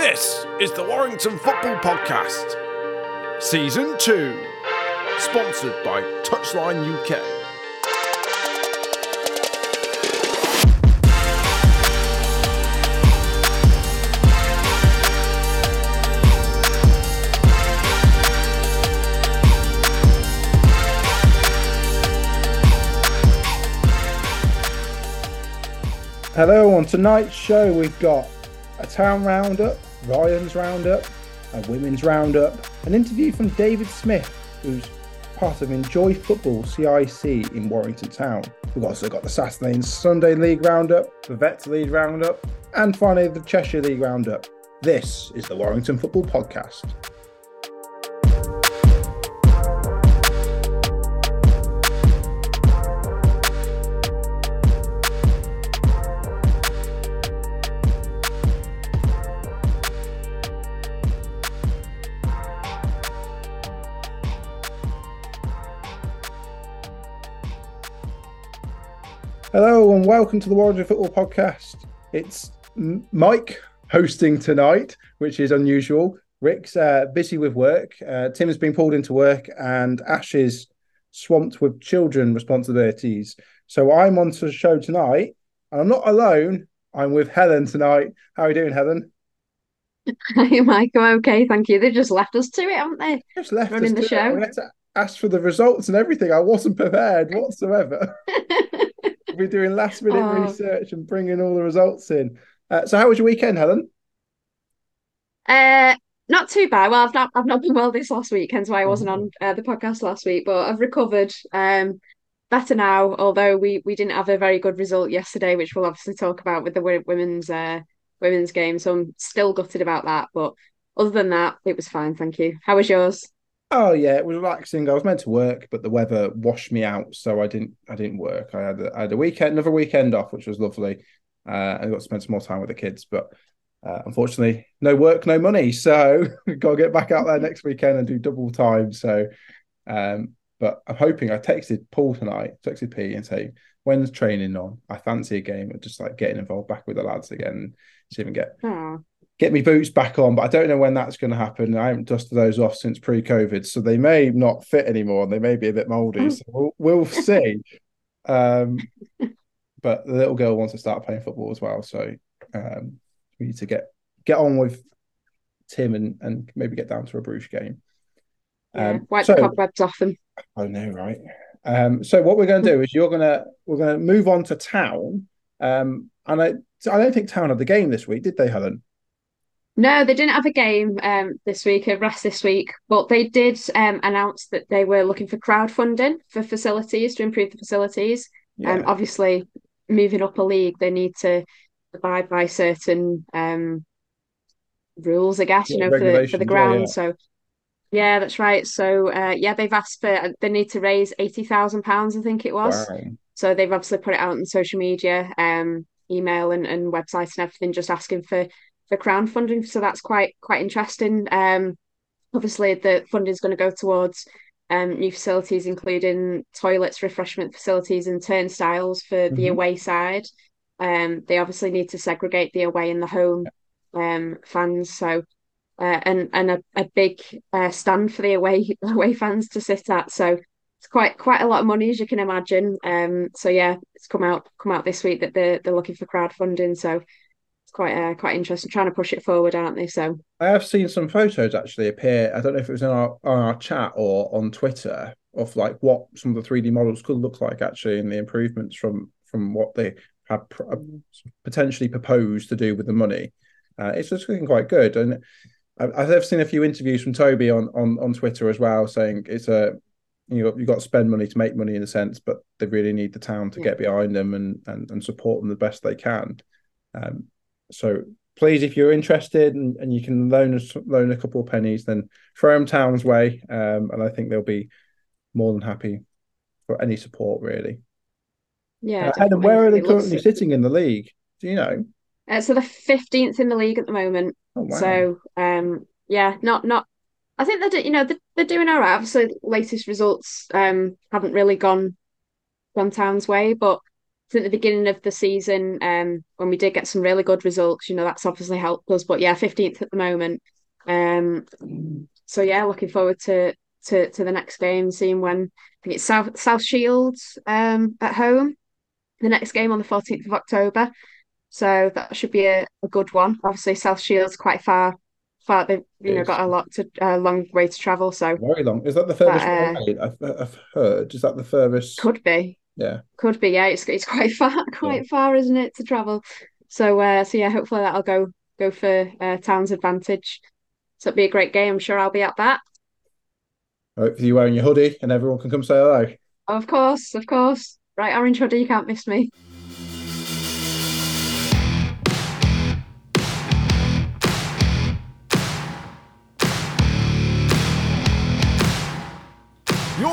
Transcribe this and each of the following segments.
This is the Warrington Football Podcast, Season 2, sponsored by Touchline UK. Hello, on tonight's show, we've got a town roundup, Rylands roundup, a women's roundup, an interview from David Smith, who's part of Enjoy Football CIC in Warrington Town. We've also got the Saturday and Sunday League roundup, the Vets League roundup, and finally the Cheshire League roundup. This is the Warrington Football Podcast. And welcome to the Warrington Football Podcast. It's Mike hosting tonight, which is unusual. Rick's uh, busy with work. Uh, Tim has been pulled into work, and Ash is swamped with children responsibilities. So I'm on to the show tonight, and I'm not alone. I'm with Helen tonight. How are you doing, Helen? Hi, Mike. I'm okay, thank you. They've just left us to it, haven't they? Just left Running us the to it. show. We had to ask for the results and everything. I wasn't prepared whatsoever. We're doing last minute Oh. research and bringing all the results in. Uh, so, how was your weekend, Helen? Uh, not too bad. Well, I've not I've not been well this last week, hence why I wasn't on uh, the podcast last week. But I've recovered. Um, better now. Although we we didn't have a very good result yesterday, which we'll obviously talk about with the women's uh women's game. So I'm still gutted about that. But other than that, it was fine. Thank you. How was yours? Oh yeah, it was relaxing. I was meant to work, but the weather washed me out, so I didn't. I didn't work. I had a, I had a weekend, another weekend off, which was lovely. Uh, I got to spend some more time with the kids, but uh, unfortunately, no work, no money. So got to get back out there next weekend and do double time. So, um, but I'm hoping I texted Paul tonight, texted P, and say when's training on? I fancy a game just like getting involved back with the lads again, see if we can get Oh, get me boots back on, but I don't know when that's going to happen. I haven't dusted those off since pre-COVID, so they may not fit anymore. and They may be a bit mouldy. So we'll, we'll see. Um, but the little girl wants to start playing football as well, so um, we need to get get on with Tim and and maybe get down to a Bruges game. yeah. Um, Wipe so- the cobwebs off them. I know, right? Um, so what we're going to do is you're gonna we're gonna move on to town. Um, and I I don't think town had the game this week, did they, Helen? No, they didn't have a game um, this week, a rest this week, but they did um, announce that they were looking for crowdfunding for facilities to improve the facilities. Um, obviously, moving up a league, they need to abide by certain um, rules, I guess, you know, for the for the yeah, ground. yeah. So, yeah, that's right. So, uh, yeah, they've asked for they need to raise eighty thousand pounds, I think it was. Wow. So they've obviously put it out on social media, um, email and, and website and everything, just asking for for crowdfunding. So that's quite quite interesting. Um, obviously the funding is going to go towards um, new facilities, including toilets, refreshment facilities, and turnstiles for the Mhm. away side. Um, they obviously need to segregate the away and the home um, fans. So. Uh, and and a, a big uh, stand for the away away fans to sit at. So it's quite quite a lot of money as you can imagine. Um, so yeah, it's come out come out this week that they're they're looking for crowdfunding. So it's quite uh, quite interesting, trying to push it forward, aren't they? So I have seen some photos actually appear. I don't know if it was in our on our chat or on Twitter of like what some of the 3D models could look like actually, and the improvements from from what they have pr- uh, potentially proposed to do with the money. Uh, it's just looking quite good, and I- I've seen a few interviews from Toby on on on Twitter as well, saying it's a you got you got to spend money to make money in a sense, but they really need the town to Yeah. get behind them and and and support them the best they can. Um, so please, if you're interested and, and you can loan us loan a couple of pennies, then throw them Town's way, um, and I think they'll be more than happy for any support really. yeah, Uh, Helen, where are they definitely. It currently sitting in the league? Do you know? Uh, so they're fifteenth in the league at the moment. Oh wow! So um, yeah, not not. I think they're do- you know they're, they're doing all right. Obviously, latest results um haven't really gone gone Town's way, but at the beginning of the season, um, when we did get some really good results, you know, that's obviously helped us. But yeah, 15th at the moment. Um, so yeah, looking forward to to to the next game, seeing when I think it's South South Shields um at home. The next game on the 14th of October. So that should be a, a good one. Obviously, South Shields quite far far they've you know got a lot to a uh, long way to travel. So very long. Is that the furthest but, uh, I've, I've heard? Is that the furthest? Could be. Yeah. Could be. Yeah, it's it's quite far, quite yeah. far, isn't it, to travel? So uh, so yeah, hopefully that'll go go for uh, Town's advantage. So it'll be a great game. I'm sure I'll be at that. Hopefully you're wearing your hoodie and everyone can come say hello. Of course, of course. Right, orange hoodie, you can't miss me.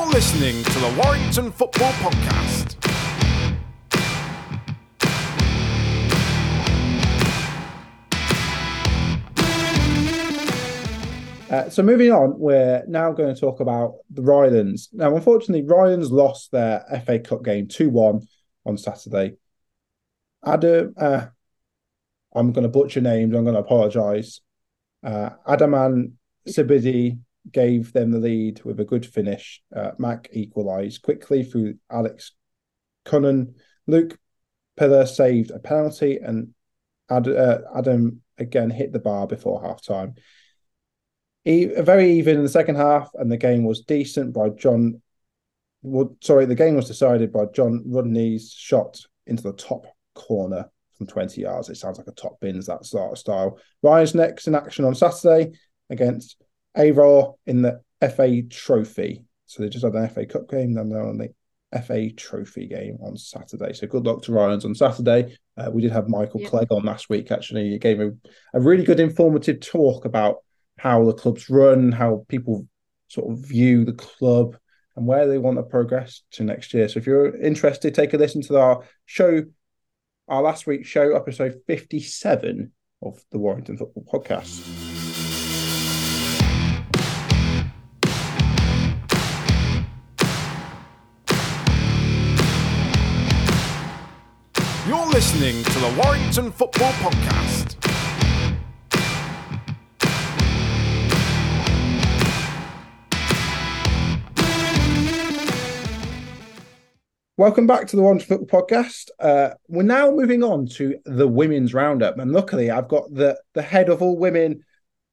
You're listening to the Warrington Football Podcast. Uh, so moving on, we're now going to talk about the Rylands. Now, unfortunately, Rylands lost their FA Cup game 2-1 on Saturday. Adam, uh, I'm going to butcher names. I'm going to apologise. Uh, Adaman Sibidi gave them the lead with a good finish. Uh, Macc equalised quickly through Alex Cunnan. Luke Pillar saved a penalty, and Ad, uh, Adam again hit the bar before half time. He, very even in the second half, and the game was decent by John. Well, sorry, the game was decided by John Rodney's shot into the top corner from 20 yards. It sounds like a top bins, that sort of style. Rylands next in action on Saturday against Aroa in the FA Trophy. So they just had an FA Cup game, then they're on the FA Trophy game on Saturday. So good luck to Rylands on Saturday. Uh, we did have Michael yeah. Clegg on last week. Actually, he gave a, a really good informative talk about how the clubs run, how people sort of view the club, and where they want to progress to next year. So if you're interested, take a listen to our show, our last week's show, episode 57 of the Warrington Football Podcast. Listening to the Warrington Football Podcast. Welcome back to the Warrington Football Podcast. Uh, we're now moving on to the women's roundup, and luckily, I've got the the head of all women,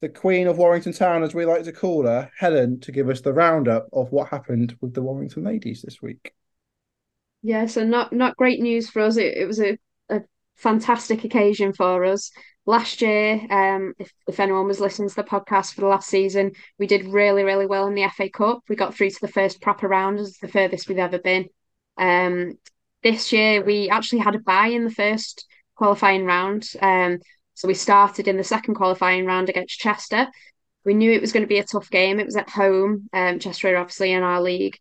the Queen of Warrington Town, as we like to call her, Helen, to give us the roundup of what happened with the Warrington ladies this week. Yeah, so not not great news for us. It, it was a, a fantastic occasion for us. Last year, um, if, if anyone was listening to the podcast for the last season, we did really, really well in the FA Cup. We got through to the first proper round, as the furthest we've ever been. Um, this year, we actually had a bye in the first qualifying round. Um, so we started in the second qualifying round against Chester. We knew it was going to be a tough game. It was at home. Um, Chester are obviously in our league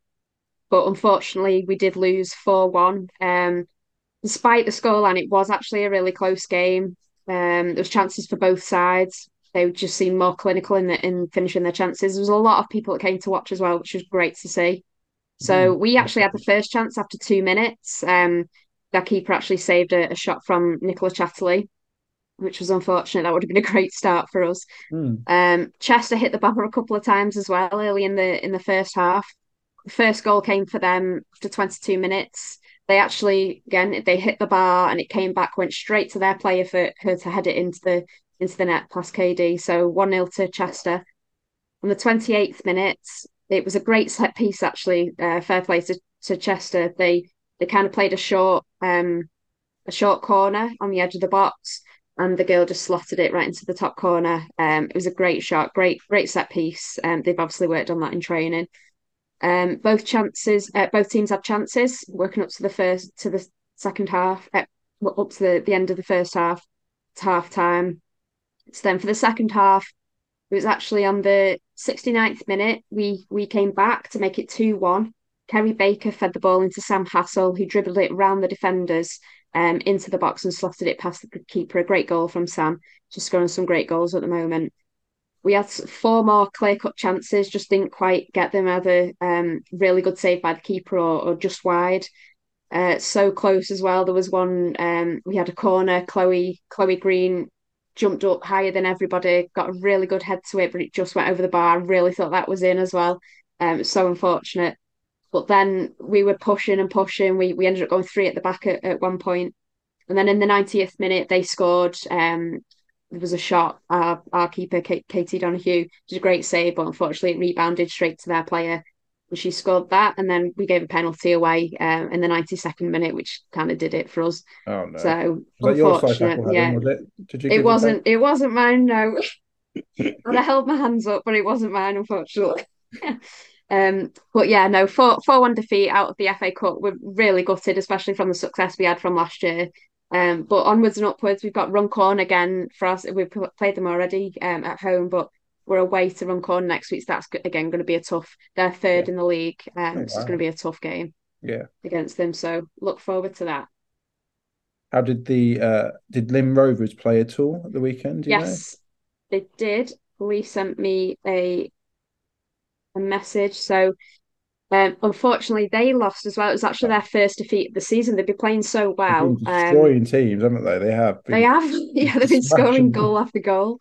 but unfortunately we did lose 4-1 um, despite the scoreline it was actually a really close game um, there was chances for both sides they just seemed more clinical in the, in finishing their chances there was a lot of people that came to watch as well which was great to see so mm. we actually had the first chance after two minutes um, that keeper actually saved a, a shot from Nicola Chatterley which was unfortunate. That would have been a great start for us. Mm. Um, Chester hit the bar a couple of times as well early in the in the first half The first goal came for them after 22 minutes. They actually again they hit the bar and it came back, went straight to their player for her to head it into the into the net past KD. So one 0 to Chester. On the 28th minute, it was a great set piece actually. Uh, fair play to, to Chester. They they kind of played a short um a short corner on the edge of the box and the girl just slotted it right into the top corner. Um, it was a great shot, great, great set piece. Um, they've obviously worked on that in training. Um, both chances, uh, both teams had chances working up to the first to the second half, uh, up to the, the end of the first half, to half time. So then for the second half, it was actually on the 69th minute we we came back to make it 2-1. Kerry Baker fed the ball into Sam Hassel, who dribbled it around the defenders um, into the box and slotted it past the keeper. A great goal from Sam. Just scoring some great goals at the moment we had four more clear cut chances, just didn't quite get them either um, really good save by the keeper or, or just wide. uh, so close as well. There was one um, we had a corner. Chloe Chloe Green jumped up higher than everybody, got a really good head to it, but it just went over the bar. I really thought that was in as well. Um, so unfortunate. But then we were pushing and pushing. We we ended up going three at the back at, at one point. And then in the 90th minute, they scored. Um, there was a shot. Our, our keeper, Katie Donahue, did a great save, but unfortunately it rebounded straight to their player. And she scored that. And then we gave a penalty away um, in the 92nd minute, which kind of did it for us. Oh, no. So, unfortunate. yeah. Was it Did you it wasn't, it wasn't mine, no. and I held my hands up, but it wasn't mine, unfortunately. Um, but yeah, no, four four one defeat out of the FA Cup. We're really gutted, especially from the success we had from last year. Um, but onwards and upwards, we've got Runcorn again for us. We've played them already um, at home, but we're away to Runcorn next week. So that's again going to be a tough. They're third yeah. in the league, um, oh, wow. so it's going to be a tough game. Yeah, against them. So look forward to that. How did the uh did Lymm Rovers play at all at the weekend? yes, know? they did. Lee sent me a a message. So um, unfortunately, they lost as well. It was actually their first defeat of the season. They've been playing so well. destroying um, teams, haven't they? They have. They have. Yeah, they've been scoring goal after goal.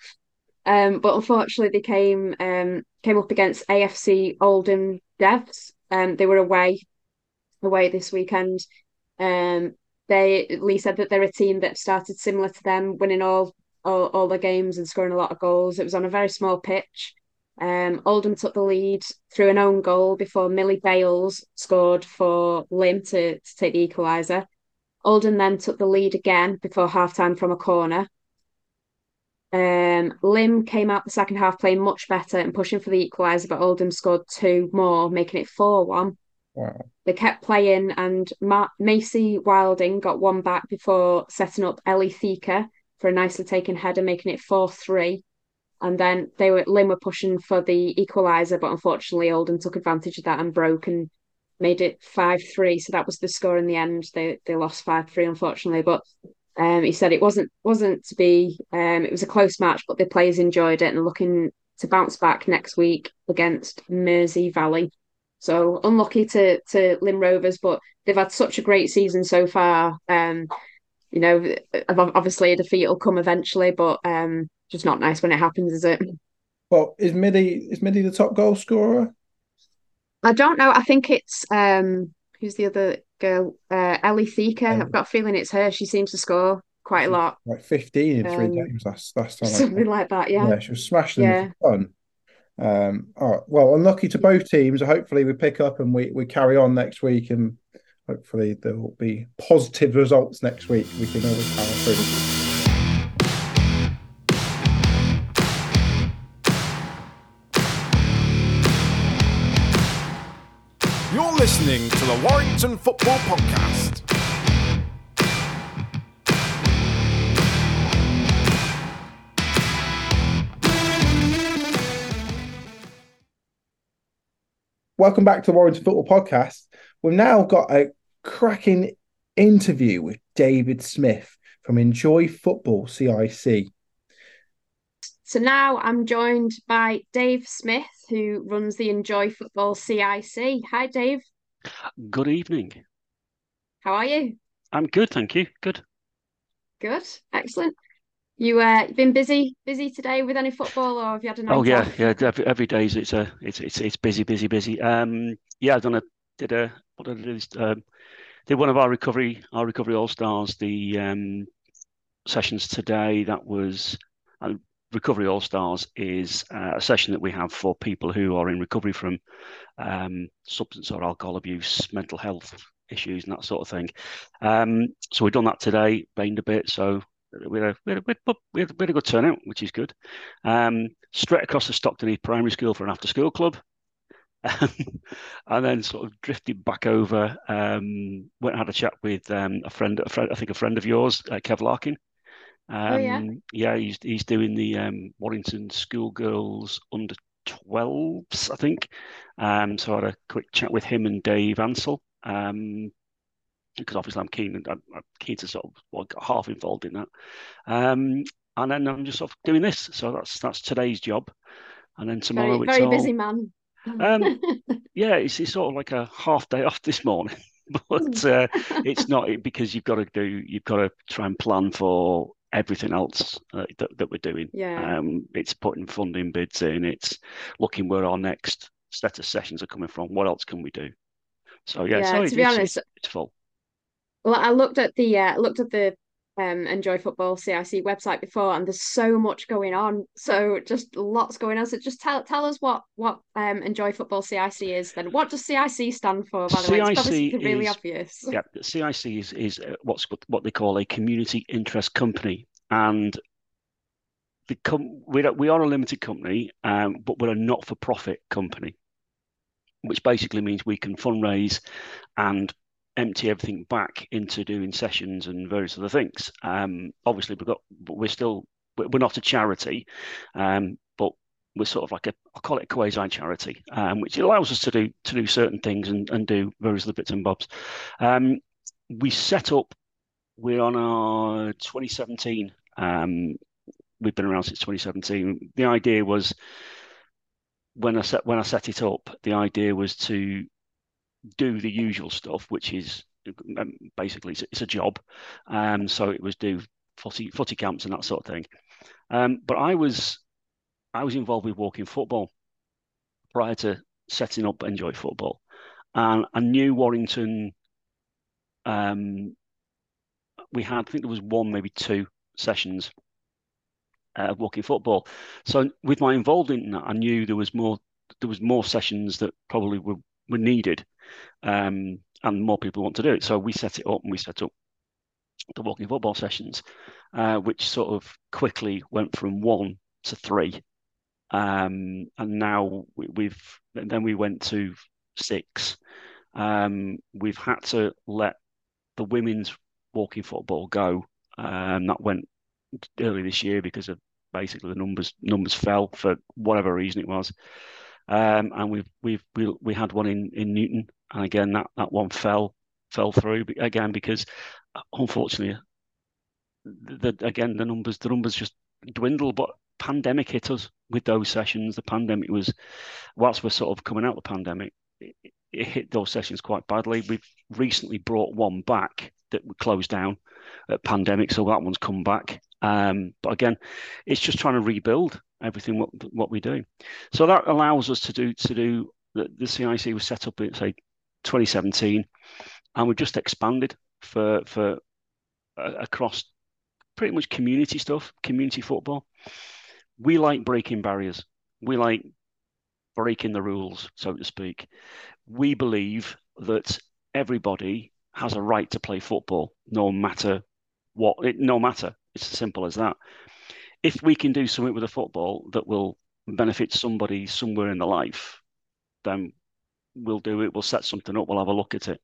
Um, but unfortunately, they came um, came up against AFC Oldham Devs. Um, they were away away this weekend. Um, they Lee said that they're a team that started similar to them, winning all all, all the games and scoring a lot of goals. It was on a very small pitch. Um, Oldham took the lead through an own goal before Millie Bales scored for Lymm to, to take the equaliser. Oldham then took the lead again before half time from a corner. Um, Lymm came out the second half playing much better and pushing for the equaliser, but Oldham scored two more, making it 4 1. Wow. They kept playing, and Ma- Macy Wilding got one back before setting up Ellie Thika for a nicely taken header, making it 4 3. And then they were Lymm were pushing for the equaliser, but unfortunately Oldham took advantage of that and broke and made it five three. So that was the score in the end. They they lost five three, unfortunately. But um, he said it wasn't wasn't to be. Um, it was a close match, but the players enjoyed it and looking to bounce back next week against Mersey Valley. So unlucky to to Lymm Rovers, but they've had such a great season so far. Um, you know, obviously a defeat will come eventually, but um, just not nice when it happens, is it? Well, is Midi is Midi the top goal scorer? I don't know. I think it's um who's the other girl? Uh, Ellie Thika. Um, I've got a feeling it's her. She seems to score quite a lot. Like fifteen in three um, games. That's that's something like that. Yeah. Yeah, she was smashing yeah. them for fun. Um, all right. Well, unlucky to both teams. Hopefully, we pick up and we, we carry on next week, and hopefully there will be positive results next week. We can always power through. You're listening to the Warrington Football Podcast. Welcome back to the Warrington Football Podcast. We've now got a cracking interview with David Smith from Enjoy Football CIC. So now I'm joined by Dave Smith, who runs the Enjoy Football CIC. Hi, Dave. Good evening. How are you? I'm good, thank you. Good. Good, excellent. You uh been busy busy today with any football, or have you had a night? Oh yeah, off? yeah. Every, every day it's a it's it's it's busy, busy, busy. Um, yeah, I've done a did a what did do? Um, did one of our recovery our recovery all stars the um sessions today. That was uh, recovery all stars is uh, a session that we have for people who are in recovery from um, substance or alcohol abuse, mental health issues, and that sort of thing. Um, so we've done that today, rained a bit, so we had a, we had a, we had a, good turnout, which is good. Um, straight across the Stockton Primary School for an after school club. and then sort of drifted back over. Um, went and had a chat with um, a friend, a friend, I think a friend of yours, uh, Kev Larkin. Um, oh, yeah. Um, yeah, he's he's doing the um, Warrington Schoolgirls under 12s, I think. Um, so I had a quick chat with him and Dave Ansell. Um, because obviously I'm keen I'm, I'm keen to sort of well, half involved in that. Um, and then I'm just sort of doing this. So that's that's today's job. And then tomorrow very, it's very all, busy man. Um, yeah, it's, it's sort of like a half day off this morning. but uh, it's not because you've got to do you've got to try and plan for everything else uh, that, that we're doing. Yeah. Um, it's putting funding bids in. It's looking where our next set of sessions are coming from. What else can we do? So yeah, Yeah, so to be honest- it's, it's full. Well, I looked at the uh, looked at the um Enjoy Football CIC website before, and there's so much going on. So just lots going on. So just tell tell us what what um Enjoy Football CIC is. Then what does CIC stand for? By the way, it's probably really is- obvious. Yeah, CIC is is uh, what's what they call a community interest company, and the com- we are, we are a limited company, um, but we're a not for profit company, which basically means we can fundraise and empty everything back into doing sessions and various other things. Um, obviously, we've got we're still we're not a charity, um, but we're sort of like a I'll call it a quasi charity, um, which allows us to do to do certain things and, and do various other bits and bobs. Um, we set up. We're on our 2017. Um, we've been around since 2017. The idea was when I set when I set it up, the idea was to do the usual stuff, which is um, basically it's, it's a job. Um, so it was do footy footy camps and that sort of thing. Um, but I was I was involved with walking football prior to setting up Enjoy Football, and I knew Warrington. Um, we had I think there was one maybe two sessions uh, of walking football. So with my involvement in that, I knew there was more there was more sessions that probably were were needed, um, and more people want to do it. So we set it up and we set up the walking football sessions, uh, which sort of quickly went from one to three, um, and now we, we've then we went to six. Um, we've had to let the women's walking football go. Um, that went early this year because of basically the numbers numbers fell for whatever reason it was. Um, and we've we've we, we had one in in Newton, and again that that one fell fell through again because unfortunately, the, again the numbers the numbers just dwindled. But pandemic hit us with those sessions. The pandemic was whilst we're sort of coming out of the pandemic, it, it hit those sessions quite badly. We've recently brought one back that we closed down at pandemic, so that one's come back. Um, but again, it's just trying to rebuild everything what what we do. So that allows us to do to do the, the CIC was set up say 2017, and we've just expanded for for uh, across pretty much community stuff, community football. We like breaking barriers. We like breaking the rules, so to speak. We believe that everybody has a right to play football, no matter what. It, no matter. It's as simple as that. If we can do something with a football that will benefit somebody somewhere in the life, then we'll do it. We'll set something up. We'll have a look at it.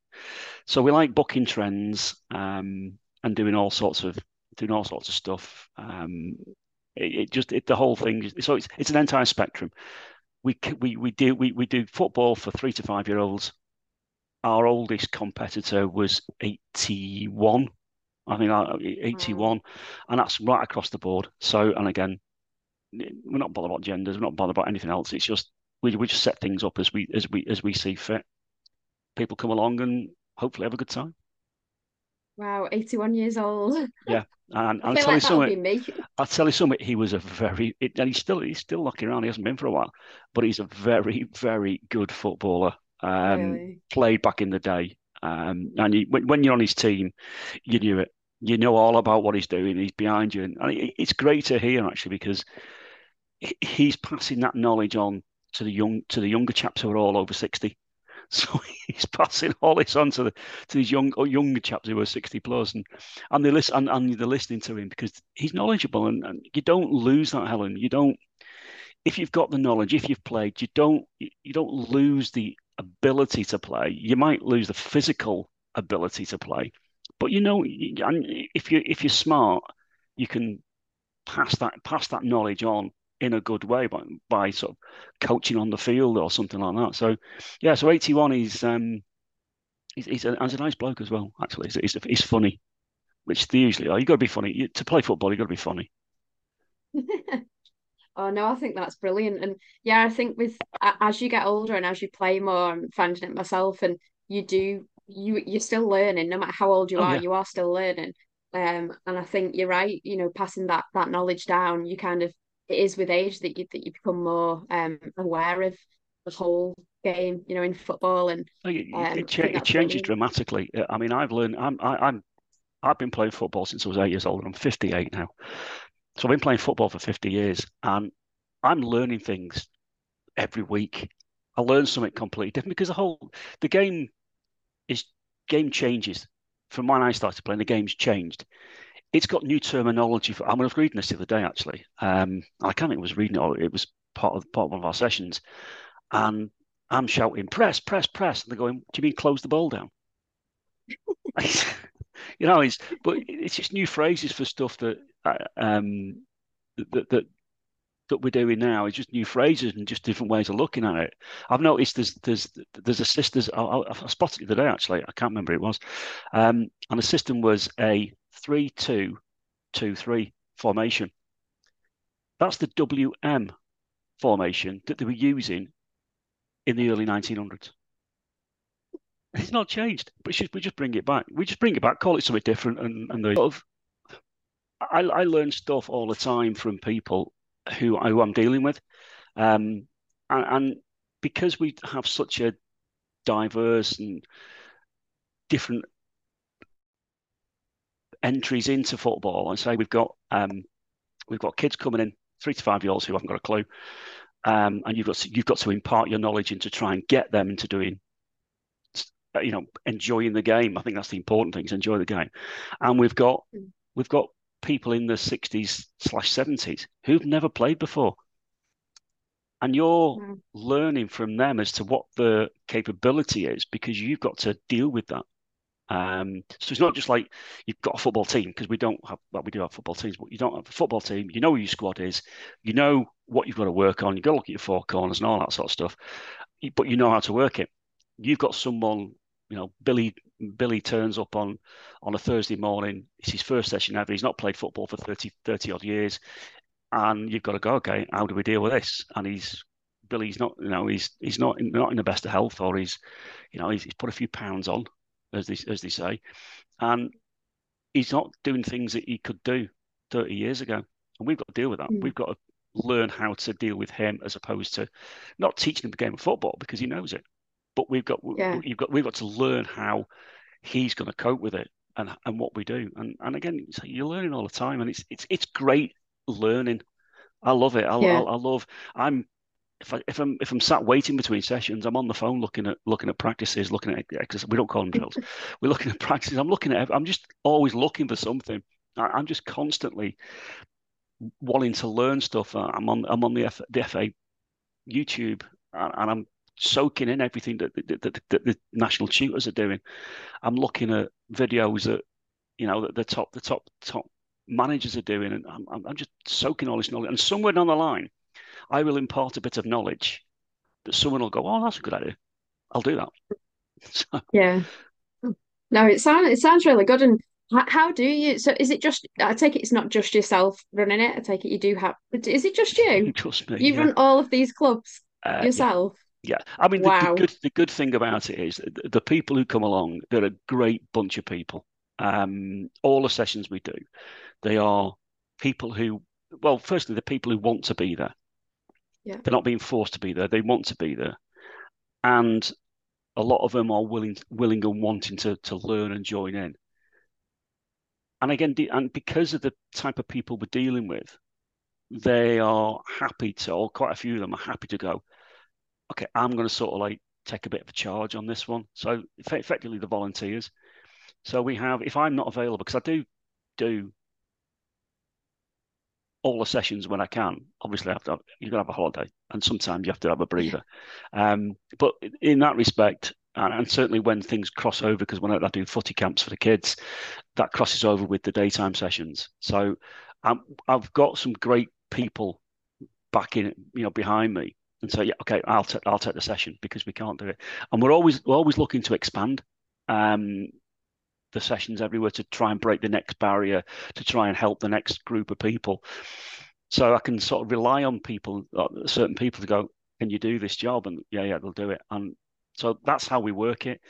So we like booking trends um, and doing all sorts of doing all sorts of stuff. Um, it, it just it, the whole thing. So it's it's an entire spectrum. We we we do we, we do football for three to five year olds. Our oldest competitor was eighty one. I think uh, 81, and that's right across the board. So, and again, we're not bothered about genders. We're not bothered about anything else. It's just we we just set things up as we as we as we see fit. People come along and hopefully have a good time. Wow, 81 years old. Yeah. And I I'll tell you like be something. me. I'll tell you something. He was a very, it, and he's still he's still knocking around. He hasn't been for a while, but he's a very very good footballer. Um, Really. played back in the day. Um, and you, when, when you're on his team, you knew it. You know all about what he's doing. He's behind you, and, and it, it's great to hear actually because he's passing that knowledge on to the young to the younger chaps who are all over sixty. So he's passing all this on to the to these young younger chaps who are sixty plus, and and they listen and, and they're listening to him because he's knowledgeable, and, and you don't lose that, Helen. You don't if you've got the knowledge, if you've played, you don't you don't lose the ability to play. You might lose the physical ability to play, but you know, and if you if you're smart, you can pass that pass that knowledge on in a good way by by sort of coaching on the field or something like that. So, yeah, so 81 is um he's he's a, he's a nice bloke as well. Actually, he's, he's, he's funny, which they usually are. You got to be funny you, to play football. You got to be funny. Oh no, I think that's brilliant. And yeah, I think with as you get older and as you play more, I'm finding it myself, and you do you you're still learning no matter how old you Oh, are yeah. you are still learning um and I think you're right you know passing that that knowledge down you kind of it is with age that you that you become more um aware of the whole game you know in football and It, um, it, cha- it changes brilliant. dramatically. Uh, I mean, I've learned. I'm I, I'm I've been playing football since I was eight years old, and I'm 58 now. So I've been playing football for 50 years, and I'm learning things every week. I learn something completely different because the whole the game is game changes. From when I started playing, the game's changed. It's got new terminology for. I, mean, I was reading this the other day actually. Um, I can't I was reading it. Or it was part of part of one of our sessions, and I'm shouting press, press, press, and they're going, "Do you mean close the ball down?" you know, it's but it's just new phrases for stuff that uh, um that that that we're doing now. It's just new phrases and just different ways of looking at it. I've noticed there's there's there's a sisters. I, I, I spotted it the other day actually. I can't remember it was, um, and the system was a three two two three formation. That's the WM formation that they were using in the early 1900s. It's not changed, but just, we just bring it back. We just bring it back, call it something different, and and the sort of. I, I learn stuff all the time from people who who I'm dealing with, um, and, and because we have such a diverse and different entries into football, and say we've got um, we've got kids coming in, three to five year olds who haven't got a clue, um, and you've got to, you've got to impart your knowledge into try and get them into doing uh, you know enjoying the game. I think that's the important thing is enjoy the game. And we've got Mm. we've got people in the 60s slash 70s who've never played before. And you're Wow. learning from them as to what the capability is because you've got to deal with that um, so it's not just like you've got a football team because we don't have well we do have football teams but you don't have a football team you know who your squad is you know what you've got to work on you've got to look at your four corners and all that sort of stuff but you know how to work it. You've got someone you know billy billy turns up on on a thursday morning it's his first session ever he's not played football for 30 30 odd years and you've got to go okay how do we deal with this? And he's billy's not you know he's he's not in, not in the best of health or he's you know he's, he's put a few pounds on as they as they say. And he's not doing things that he could do 30 years ago. And we've got to deal with that. Mm. we've got to learn how to deal with him as opposed to not teaching him the game of football because he knows it. But we've got Yeah. you've got we've got to learn how he's going to cope with it and and what we do. And and again so you're learning all the time and it's it's it's great learning. I love it. I, Yeah. I, I love i'm if I if I'm if I'm sat waiting between sessions, I'm on the phone looking at looking at practices, looking at because we don't call them drills. We're looking at practices. I'm looking at. I'm just always looking for something. I, I'm just constantly wanting to learn stuff. Uh, I'm on I'm on the, F, the FA YouTube and, and I'm soaking in everything that, that, that, that the national tutors are doing. I'm looking at videos that you know that the top the top top managers are doing, and I'm, I'm I'm just soaking all this knowledge. And somewhere down the line, I will impart a bit of knowledge that someone will go, "Oh, that's a good idea. I'll do that." So, Yeah. No, it sounds it sounds really good. And how, do you? So is it just? I take it it's not just yourself running it. I take it you do have. but Is it just you? trust me. You yeah. run all of these clubs Uh, yourself? Yeah, I mean, the, the good the good thing about it is the, the people who come along. They're a great bunch of people. Um, all the sessions we do, they are people who, well, firstly, the people who want to be there. Yeah. They're not being forced to be there. They want to be there, and a lot of them are willing willing and wanting to to learn and join in. And again, and because of the type of people we're dealing with, they are happy to, or quite a few of them are happy to go. Okay, I'm going to sort of like take a bit of a charge on this one. So effectively, the volunteers. So we have, if I'm not available, because I do do all the sessions when I can. Obviously, I have to have, you've got to have a holiday, and sometimes you have to have a breather. Um, but in that respect, and, and certainly when things cross over, because when I, I do footy camps for the kids, that crosses over with the daytime sessions. So um, I've got some great people back in, you know, behind me, and say, yeah, okay, I'll take I'll take the session because we can't do it, and we're always we're always looking to expand. Um, the sessions everywhere to try and break the next barrier, to try and help the next group of people. So I can sort of rely on people, uh, certain people, to go, "Can you do this job?" And yeah, yeah, they'll do it. And so that's how we work it.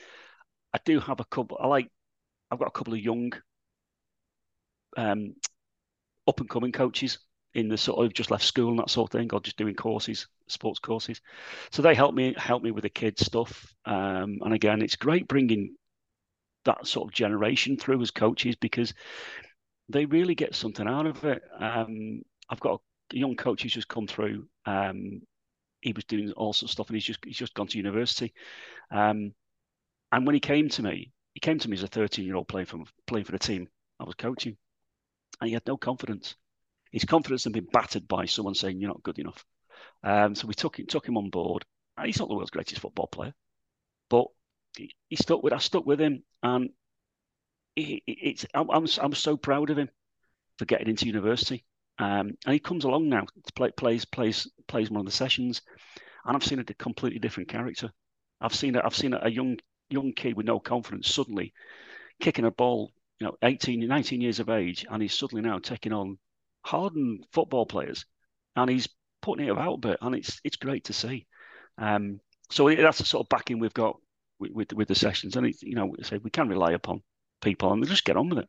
I do have a couple. I like. I've got a couple of young, um, up and coming coaches in the sort of just left school and that sort of thing, or just doing courses, sports courses. So they help me help me with the kids stuff. Um, and again, it's great bringing that sort of generation through as coaches because they really get something out of it. Um, I've got a young coach who's just come through. Um, he was doing all sorts of stuff, and he's just he's just gone to university. Um, and when he came to me, he came to me as a 13 year old playing for playing for the team I was coaching, and he had no confidence. His confidence had been battered by someone saying you're not good enough. Um, so we took took him on board. And he's not the world's greatest football player, but he, stuck with. I stuck with him, and it's I'm, I'm so proud of him for getting into university. Um, and he comes along now, play, plays plays plays one of the sessions, and I've seen a completely different character. I've seen a, I've seen a young young kid with no confidence suddenly kicking a ball, you know, 18, 19 years of age, and he's suddenly now taking on hardened football players, and he's putting it about a bit, and it's it's great to see. Um, so that's the sort of backing we've got with with, with the sessions, and it's you know, say we can rely upon people, and they just get on with it.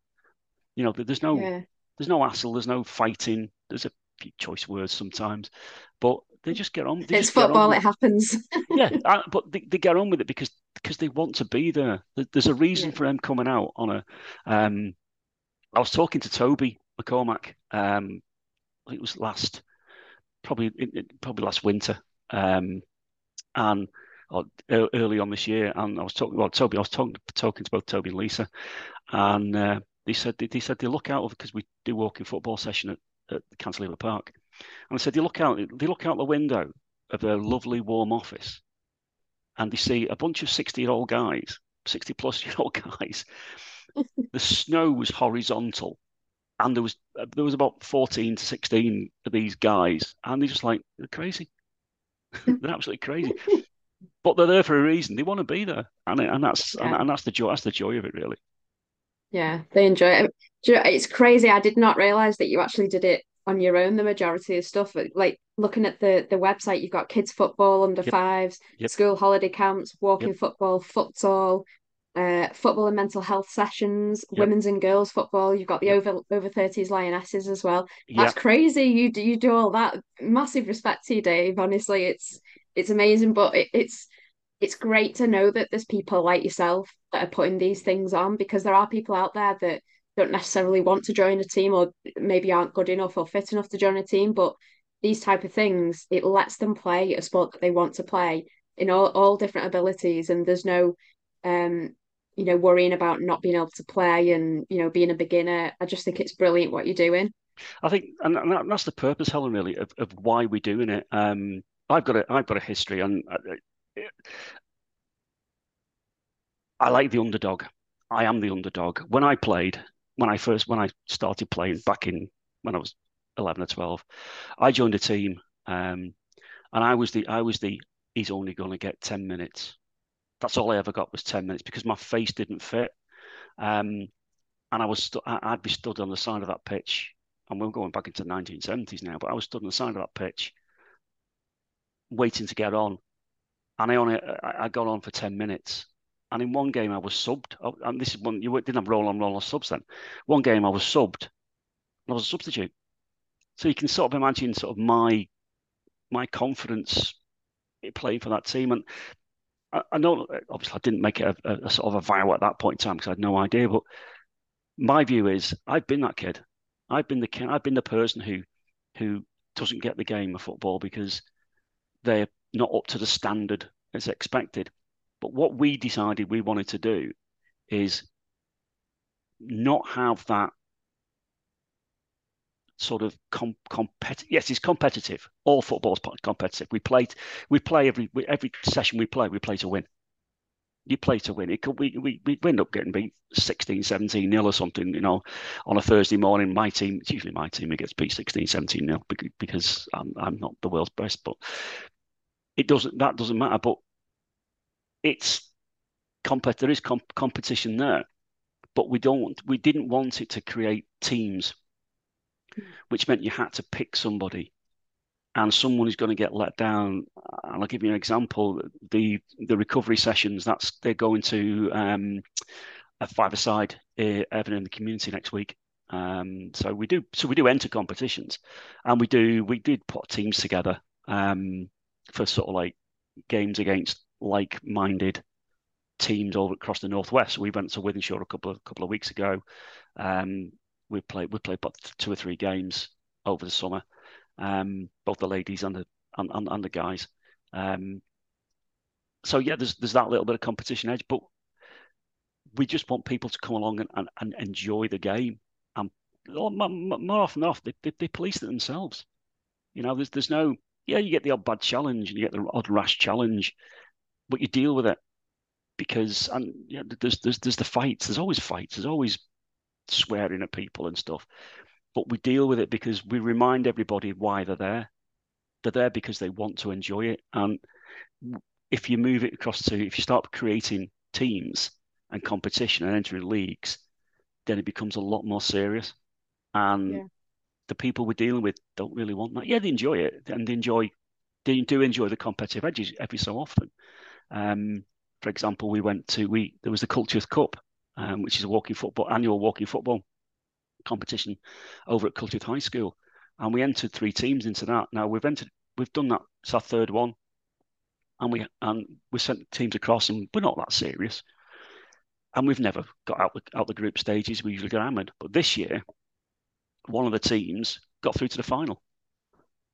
You know, there's no yeah. there's no hassle, there's no fighting. There's a few choice words sometimes, but they just get on. It's football; it happens. yeah, but they, they get on with it because because they want to be there. There's a reason yeah. for them coming out on a. Um, I was talking to Toby McCormack. Um, it was last, probably probably last winter, um, and or early on this year. And I was talking well, Toby. I was talking talking to both Toby and Lisa, and uh, they said they, they said they look out of because we do walking football session at, at Cantilever Park, and I said they look out they look out the window of their lovely warm office, and they see a bunch of sixty year old guys, sixty plus year old guys. the snow was horizontal and there was there was about 14 to 16 of these guys and they're just like they're crazy they're absolutely crazy but they're there for a reason they want to be there and and that's yeah. and, and, that's the joy that's the joy of it really yeah they enjoy it it's crazy i did not realize that you actually did it on your own the majority of stuff like looking at the the website you've got kids football under yep. fives yep. school holiday camps walking yep. football futsal uh, football and mental health sessions, yep. women's and girls football. You've got the yep. over over thirties lionesses as well. That's yep. crazy. You do you do all that. Massive respect to you, Dave. Honestly, it's it's amazing, but it, it's it's great to know that there's people like yourself that are putting these things on because there are people out there that don't necessarily want to join a team or maybe aren't good enough or fit enough to join a team, but these type of things it lets them play a sport that they want to play in all, all different abilities and there's no um you know, worrying about not being able to play and, you know, being a beginner. I just think it's brilliant what you're doing. I think, and that's the purpose, Helen, really, of, of why we're doing it. Um, I've got a, I've got a history, and I, uh, I like the underdog. I am the underdog. When I played, when I first, when I started playing back in when I was eleven or twelve, I joined a team, um, and I was the, I was the, he's only going to get ten minutes that's all I ever got was 10 minutes because my face didn't fit. Um, and I was, st- I'd be stood on the side of that pitch. And we're going back into the 1970s now, but I was stood on the side of that pitch waiting to get on. And I only, I got on for 10 minutes. And in one game I was subbed. Oh, and this is one, you didn't have roll on roll on subs then. One game I was subbed. I was a substitute. So you can sort of imagine sort of my my confidence playing for that team. And I, I know obviously I didn't make it a, a, sort of a vow at that point in time because I had no idea. But my view is I've been that kid. I've been the kid. I've been the person who who doesn't get the game of football because they're not up to the standard as expected. But what we decided we wanted to do is not have that sort of com- competitive. Yes, it's competitive. All football is competitive. We play, we play every every session we play. We play to win. You play to win. It could we we we end up getting beat 16, 17 nil or something. You know, on a Thursday morning, my team. It's usually my team who gets beat 16, 17 nil because I'm I'm not the world's best. But it doesn't. That doesn't matter. But it's compet. There is comp- competition there, but we don't. We didn't want it to create teams hmm. which meant you had to pick somebody and someone is going to get let down. And I'll give you an example: the the recovery sessions. That's they're going to um, a five-a-side uh, Evan in the community next week. Um, so we do so we do enter competitions, and we do we did put teams together um, for sort of like games against like-minded teams all across the northwest. We went to Wythenshawe a couple of couple of weeks ago. Um, we played we played about two or three games over the summer, um, both the ladies and the and, and, and the guys. Um, so yeah, there's there's that little bit of competition edge, but we just want people to come along and, and, and enjoy the game. And more, more often than not, they, they, they police it themselves. You know, there's there's no yeah, you get the odd bad challenge and you get the odd rash challenge, but you deal with it because and yeah, there's there's there's the fights. There's always fights. There's always swearing at people and stuff. But we deal with it because we remind everybody why they're there. They're there because they want to enjoy it. And if you move it across to if you start creating teams and competition and entering leagues, then it becomes a lot more serious. And yeah. the people we're dealing with don't really want that. Yeah, they enjoy it and they enjoy they do enjoy the competitive edges every so often. Um, for example, we went to we there was the Culcheth Cup, um, which is a walking football annual walking football competition over at Culcheth High School, and we entered three teams into that. Now we've entered, we've done that. It's our third one, and we and we sent teams across, and we're not that serious. And we've never got out the out the group stages. We usually get hammered, but this year, one of the teams got through to the final,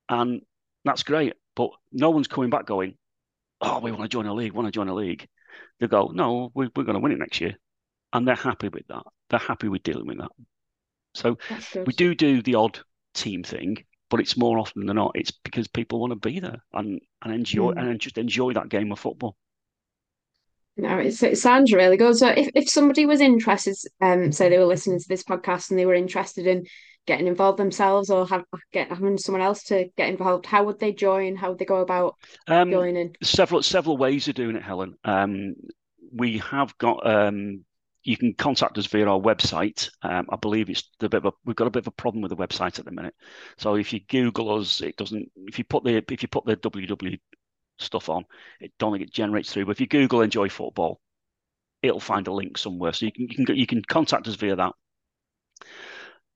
and that's great. But no one's coming back going, "Oh, we want to join a league. Want to join a league?" They go, "No, we're, we're going to win it next year," and they're happy with that. They're happy with dealing with that. So we do do the odd team thing, but it's more often than not it's because people want to be there and and enjoy mm. and just enjoy that game of football. No, it sounds really good. So if, if somebody was interested, um, say they were listening to this podcast and they were interested in getting involved themselves or have get having someone else to get involved, how would they join? How would they go about um, joining? Several several ways of doing it, Helen. Um, we have got um, you can contact us via our website. Um, I believe it's a bit of a, we've got a bit of a problem with the website at the minute. So if you Google us, it doesn't. If you put the if you put the www stuff on, it don't think it generates through. But if you Google "enjoy football," it'll find a link somewhere. So you can you can you can contact us via that.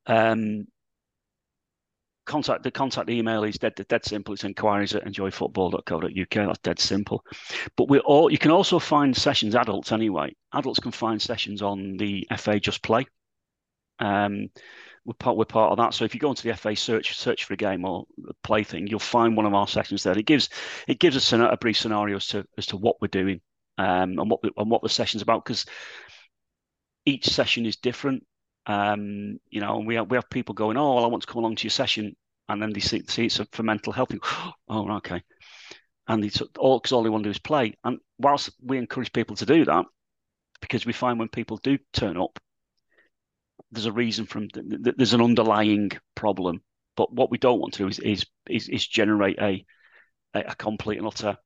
Um, contact the contact email is dead dead simple. It's inquiries at enjoyfootball.co.uk. That's dead simple. But we all you can also find sessions adults anyway. Adults can find sessions on the FA Just Play. Um, we're part we're part of that. So if you go into the FA search search for a game or the play thing, you'll find one of our sessions there. It gives it gives us a, a brief scenario as to as to what we're doing um, and what and what the session's about because each session is different. Um, you know, we have we have people going, oh, well, I want to come along to your session, and then they see, see it's for mental health. oh, okay. And it's all because all they want to do is play. And whilst we encourage people to do that, because we find when people do turn up, there's a reason from there's an underlying problem. But what we don't want to do is is is, is generate a, a complete and utter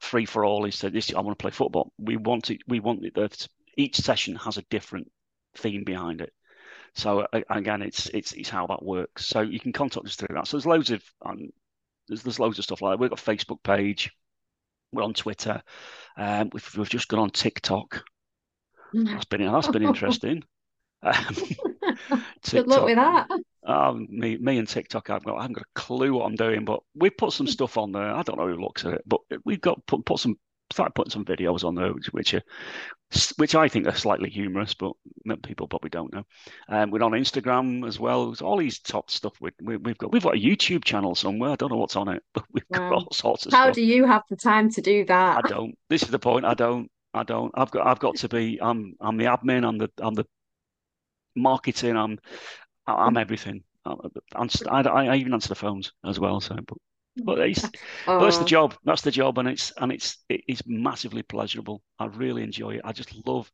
free for all. Is this? I want to play football. We want it. We want it that each session has a different theme behind it. So again, it's it's it's how that works. So you can contact us through that. So there's loads of um, there's there's loads of stuff like that. We've got a Facebook page. We're on Twitter. Um, we've we've just gone on TikTok. That's been that's been interesting. Um, Good luck with that. Um, me, me and TikTok, I've got, I haven't got a clue what I'm doing, but we put some stuff on there. I don't know who looks at it, but we've got put, put some started putting some videos on there, which, which are which I think are slightly humorous, but people probably don't know. Um, we're on Instagram as well. all these top stuff we, we, have got. We've got a YouTube channel somewhere. I don't know what's on it, but we've got all sorts of How stuff. do you have the time to do that? I don't. This is the point. I don't. I don't. I've got. I've got to be. I'm. I'm the admin. I'm the. I'm the marketing. I'm. I'm everything. I'm, I, I even answer the phones as well. So, but but, it's, but that's the job. That's the job, and it's and it's it's massively pleasurable. I really enjoy it. I just love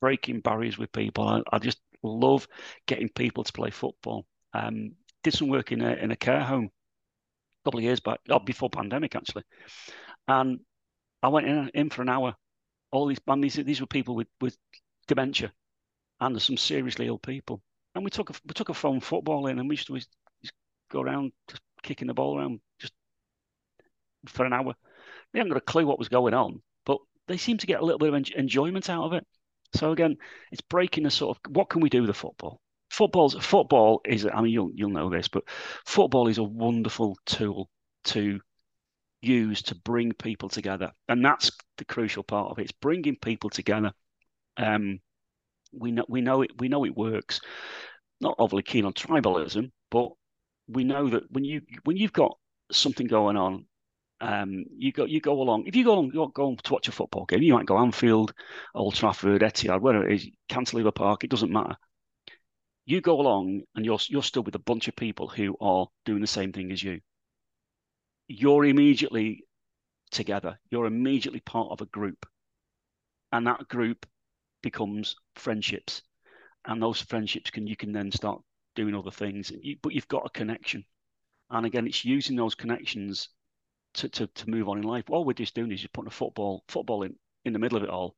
breaking barriers with people. I, I just love getting people to play football. Um, did some work in a in a care home a couple of years back, oh, before pandemic actually, and I went in in for an hour. All these and these these were people with with dementia, and there's some seriously ill people. And we took a we took a phone football in, and we used to, we used to go around just kicking the ball around just for an hour. They haven't got a clue what was going on, but they seem to get a little bit of en- enjoyment out of it. So again, it's breaking the sort of what can we do with the football? Football's football is I mean you'll you'll know this, but football is a wonderful tool to use to bring people together, and that's the crucial part of it. It's bringing people together. Um, we know we know it we know it works. Not overly keen on tribalism, but we know that when you when you've got something going on, um, you go you go along. If you go along, you go to watch a football game. You might go Anfield, Old Trafford, Etihad, wherever it is, Cantilever Park. It doesn't matter. You go along, and you're you're still with a bunch of people who are doing the same thing as you. You're immediately together. You're immediately part of a group, and that group becomes friendships, and those friendships can you can then start doing other things. But you've got a connection, and again, it's using those connections to, to, to move on in life. All we're just doing is just putting a football football in, in the middle of it all,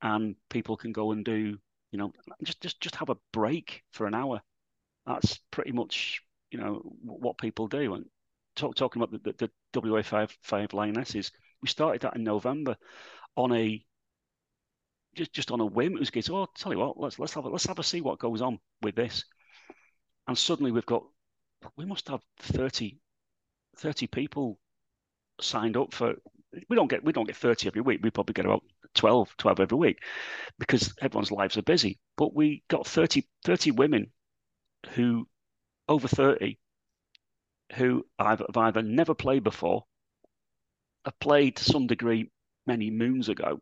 and people can go and do you know just just just have a break for an hour. That's pretty much you know what people do. And talk, talking about the, the, the WA five five lionesses, we started that in November on a just just on a whim. It was good. Oh, tell you what, let's let's have a, let's have a see what goes on with this. And suddenly we've got we must have 30, 30 people signed up for we don't get we don't get 30 every week. We probably get about 12 12 every week because everyone's lives are busy. But we got 30 30 women who over 30 who have either never played before have played to some degree many moons ago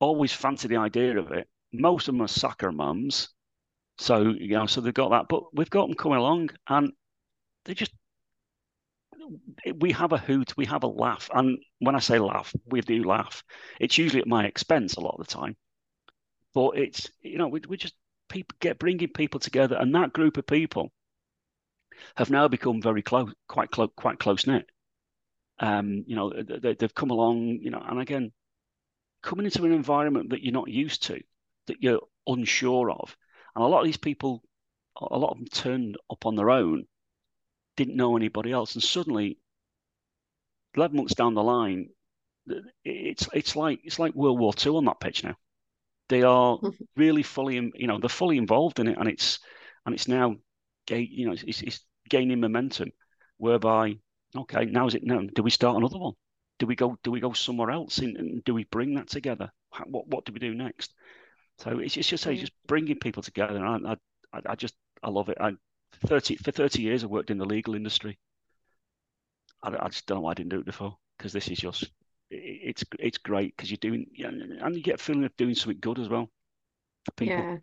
always fancy the idea of it. Most of them are soccer mums so you know so they've got that but we've got them coming along and they just we have a hoot, we have a laugh, and when I say laugh, we do laugh. It's usually at my expense a lot of the time, but it's you know we we just people get bringing people together, and that group of people have now become very close, quite close, quite close knit. Um, you know, they, they've come along, you know, and again, coming into an environment that you're not used to, that you're unsure of, and a lot of these people, a lot of them turned up on their own didn't know anybody else, and suddenly, eleven months down the line, it's it's like it's like World War Two on that pitch now. They are really fully, you know, they're fully involved in it, and it's and it's now, you know, it's, it's gaining momentum, whereby okay, now is it now? Do we start another one? Do we go? Do we go somewhere else? And do we bring that together? What what do we do next? So it's, it's just it's mm-hmm. just bringing people together, and I I, I just I love it. I 30 for 30 years I've worked in the legal industry. I, I just don't know why I didn't do it before because this is just it's it's great because you're doing and you get a feeling of doing something good as well people. Yeah.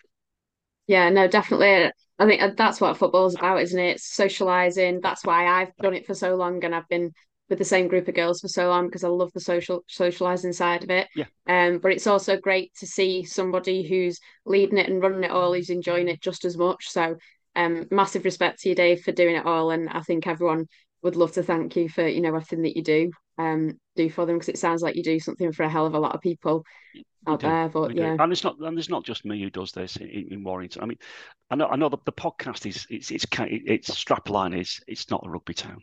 Yeah, no, definitely. I think uh, that's what football's about, isn't it? It's socializing. That's why I've done it for so long and I've been with the same group of girls for so long because I love the social socializing side of it. Yeah. Um, but it's also great to see somebody who's leading it and running it all who's enjoying it just as much. So um, massive respect to you, Dave, for doing it all, and I think everyone would love to thank you for you know everything that you do um do for them because it sounds like you do something for a hell of a lot of people out there. But yeah, and it's not and it's not just me who does this in, in Warrington. I mean, I know I know the, the podcast is it's it's it's strapline is it's not a rugby town,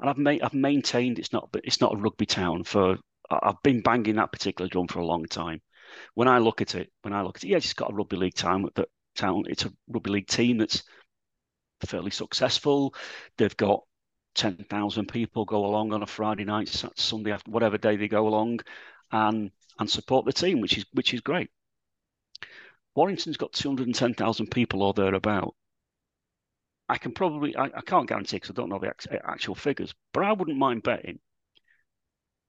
and I've I've maintained it's not it's not a rugby town for I've been banging that particular drum for a long time. When I look at it, when I look at it, yeah, it's got a rugby league town town. It's a rugby league team that's fairly successful. They've got 10,000 people go along on a Friday night, Sunday, after whatever day they go along, and and support the team, which is which is great. Warrington's got 210,000 people or thereabout. I can probably, I, I can't guarantee because I don't know the actual figures, but I wouldn't mind betting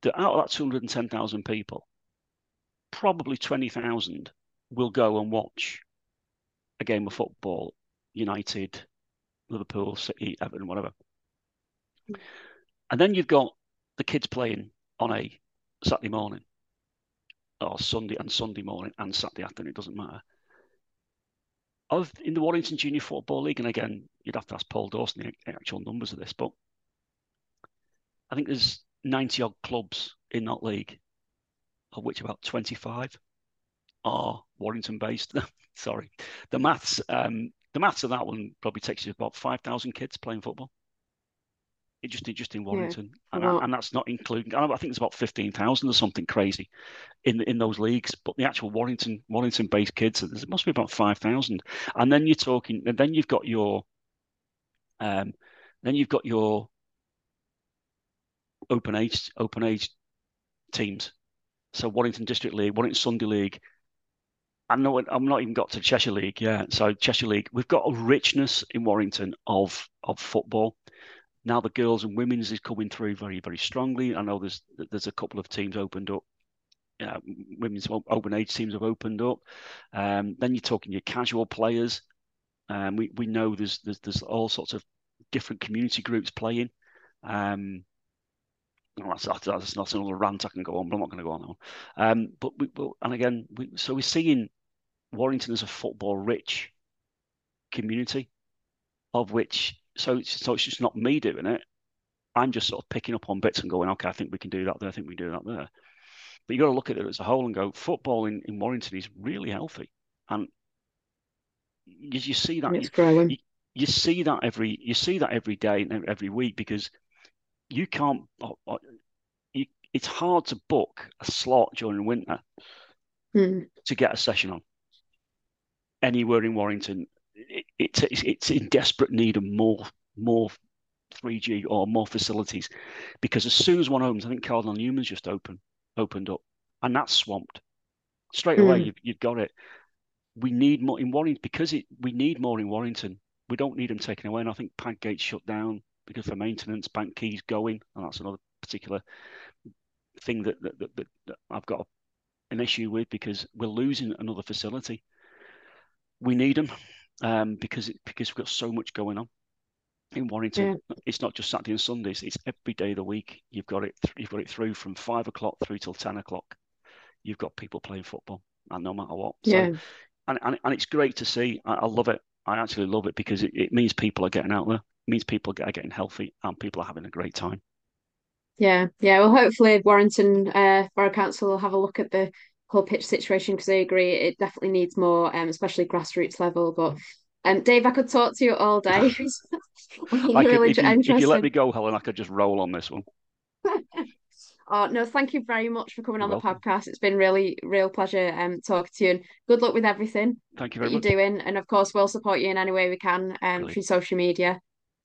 that out of that 210,000 people, probably 20,000 will go and watch a game of football, United, Liverpool, City, Everton, whatever. And then you've got the kids playing on a Saturday morning or Sunday and Sunday morning and Saturday afternoon, it doesn't matter. Of in the Warrington Junior Football League, and again, you'd have to ask Paul Dawson the actual numbers of this, but I think there's 90 odd clubs in that league, of which about 25 are Warrington based. Sorry, the maths um, the maths of that one probably takes you about five thousand kids playing football. It just just in Warrington, yeah. and, and that's not including. I think it's about fifteen thousand or something crazy in in those leagues. But the actual Warrington Warrington based kids, there must be about five thousand. And then you're talking, and then you've got your, um, then you've got your open age open age teams. So Warrington District League, Warrington Sunday League. I know I'm not even got to Cheshire League. Yeah, so Cheshire League, we've got a richness in Warrington of of football now the girls and women's is coming through very very strongly. I know there's there's a couple of teams opened up. Uh, women's open age teams have opened up. Um, then you're talking your casual players. Um, we we know there's there's there's all sorts of different community groups playing. Um, that's, that's, that's not another rant I can go on, but I'm not going to go on. Um, but we, and again, we, so we're seeing Warrington as a football rich community, of which so it's, so it's just not me doing it. I'm just sort of picking up on bits and going, okay, I think we can do that there. I think we can do that there. But you've got to look at it as a whole and go, football in, in Warrington is really healthy, and you, you see that it's growing. You, you, see that every you see that every day and every week because you can't. Oh, oh, you, it's hard to book a slot during winter mm. to get a session on anywhere in Warrington it, it's it's in desperate need of more more 3G or more facilities because as soon as one opens, I think Cardinal Newman's just opened opened up and that's swamped straight away. Mm. You've, you've got it. We need more in Warrington because it. We need more in Warrington. We don't need them taken away. And I think Pankgate shut down because for maintenance. Bank Quay's going, and that's another particular thing that that, that, that I've got an issue with because we're losing another facility. We need them um, because it, because we've got so much going on in Warrington. Yeah. It's not just Saturday and Sundays; it's every day of the week. You've got it. You've got it through from five o'clock through till ten o'clock. You've got people playing football, and no matter what. So, yeah. And, and and it's great to see. I, I love it. I actually love it because it, it means people are getting out there. It means people are getting healthy, and people are having a great time. Yeah, yeah. Well, hopefully Warrington uh, Borough Council will have a look at the whole pitch situation because I agree it definitely needs more, um, especially grassroots level. But um, Dave, I could talk to you all day. I could, really if, you, if you let me go, Helen, I could just roll on this one. oh no, thank you very much for coming You're on welcome. the podcast. It's been really, real pleasure um talking to you and good luck with everything. Thank you very much. You're doing, and of course, we'll support you in any way we can um through social media.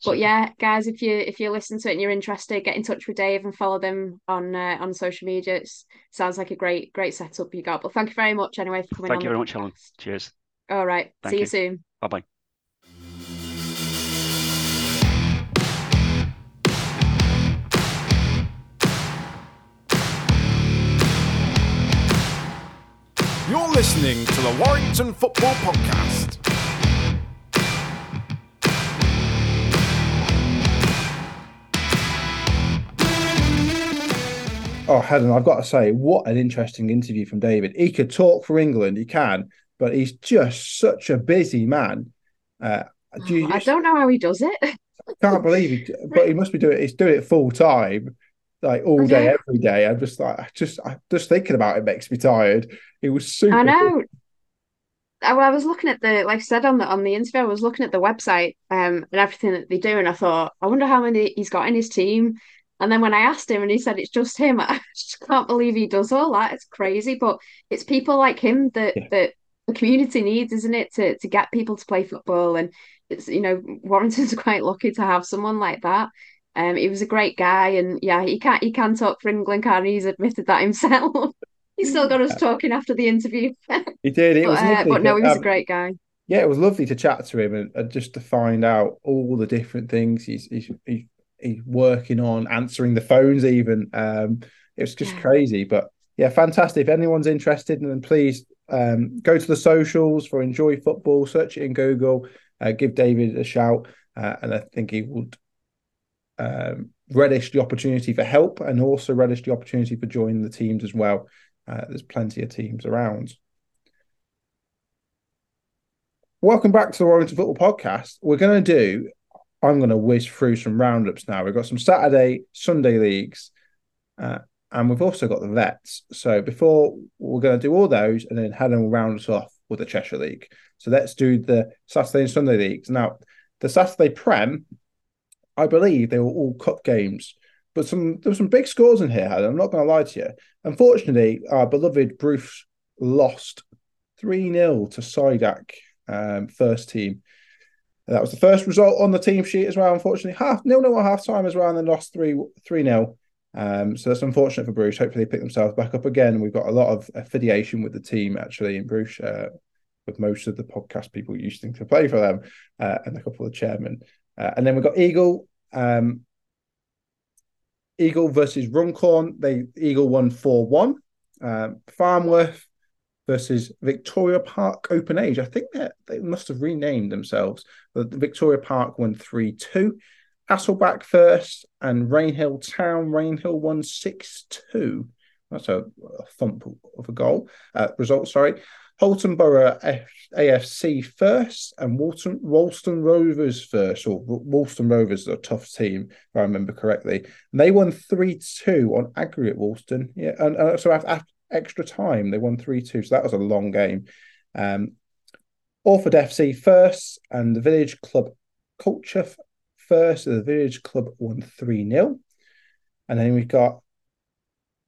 But yeah, guys, if you if you listen to it and you're interested, get in touch with Dave and follow them on uh, on social media. It sounds like a great great setup you got. But thank you very much anyway for coming. On. Thank you very much, Helen. Cheers. All right. Thank See you, you soon. Bye bye. You're listening to the Warrington Football Podcast. Oh, Helen, I've got to say, what an interesting interview from David. He could talk for England, he can, but he's just such a busy man. Uh, do you, I don't know how he does it. I can't believe he, but he must be doing it. He's doing it full time, like all day, every day. I'm just like, I just, I, just thinking about it makes me tired. It was super. I know. I, I was looking at the, like I said on the on the interview, I was looking at the website um, and everything that they do, and I thought, I wonder how many he's got in his team. And then when I asked him and he said it's just him, I just can't believe he does all that. It's crazy. But it's people like him that yeah. that the community needs, isn't it, to to get people to play football. And it's you know, Warrington's quite lucky to have someone like that. Um, he was a great guy, and yeah, he can't he can talk for England, can he? He's admitted that himself. he still got us talking after the interview. he did. It but, was, uh, but no, he was um, a great guy. Yeah, it was lovely to chat to him and, and just to find out all the different things he's, he's he's working on answering the phones even um it was just yeah. crazy but yeah fantastic. If anyone's interested then please um go to the socials for enjoy football search it in google uh, give david a shout uh, and i think he would um, relish the opportunity for help and also relish the opportunity for joining the teams as well. Uh, there's plenty of teams around. Welcome back to the warrington football podcast. We're going to do I'm going to whiz through some roundups now. We've got some Saturday, Sunday leagues, uh, and we've also got the vets. So before we're going to do all those, and then Helen will round us off with the Cheshire League. So let's do the Saturday and Sunday leagues. Now, the Saturday Prem, I believe they were all cup games, but some there were some big scores in here. Helen, I'm not going to lie to you. Unfortunately, our beloved Bruce lost 3 0 to Sidak, um, first team. That was the first result on the team sheet as well. Unfortunately, half nil nil at half time as well, and then lost three three nil. Um, so that's unfortunate for Bruce. Hopefully, they pick themselves back up again. We've got a lot of affiliation with the team actually in Bruce, uh, with most of the podcast people used to play for them, uh, and a couple of chairmen. Uh, and then we've got Eagle. Um, Eagle versus Runcorn. They Eagle won four one. Um, Farnworth versus Victoria Park Open Age. I think they must have renamed themselves. But Victoria Park won 3 2. Hasselback first and Rainhill Town. Rainhill won 6 2. That's a, a, thump of a goal. Uh, result, sorry. Halton Borough F- AFC first and Walton, Woolston Rovers first, or Woolston Rovers are a tough team, if I remember correctly. And they won 3 2 on aggregate, Woolston. Yeah, and so after, extra time. They won 3 2. So that was a long game. Um, Orford FC first and the Village Club Culcheth first. The Village Club won 3 0. And then we've got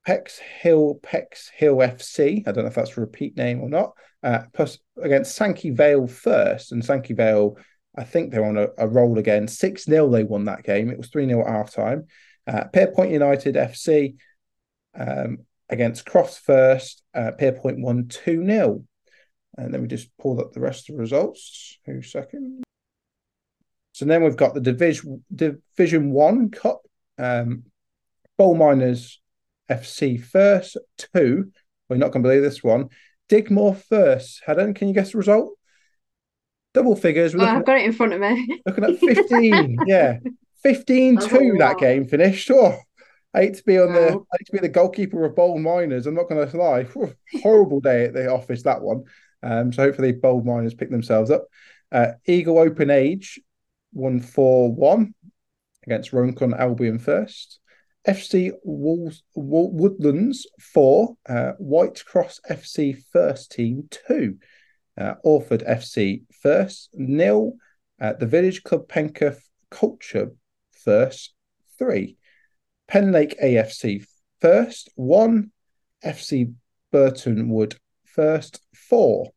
Pex Hill, Pex Hill FC. I don't know if that's a repeat name or not. Uh, plus against Sankey Vale first. And Sankey Vale, I think they're on a, a roll again. 6 0 they won that game. It was 3 0 at half time. Uh, Pierpoint United FC. Um, against Crofts first. Uh, Pierpoint won 2 0. And then we just pulled up the rest of the results. Two second? So then we've got the Division Division One Cup. Um, Bold Miners FC first, two. We're not going to believe this one. Digmoor first. Helen, can you guess the result? Double figures. Oh, I've got it in front of me. Looking at 15. yeah. 15 2 that game finished. Oh, I hate to be on the I hate to be the goalkeeper of Bold Miners. I'm not going to lie. Horrible day at the office that one. Um, so hopefully Bold Miners pick themselves up. Uh, Eagle Open Age won four one against Runcorn Albion first. FC Wolves, Woodlands four. Uh, White Cross FC first team two. Uh, Orford FC first nil. Uh, the Village Club Penketh Culcheth first three. Penlake AFC first, one. FC Burtonwood first, four.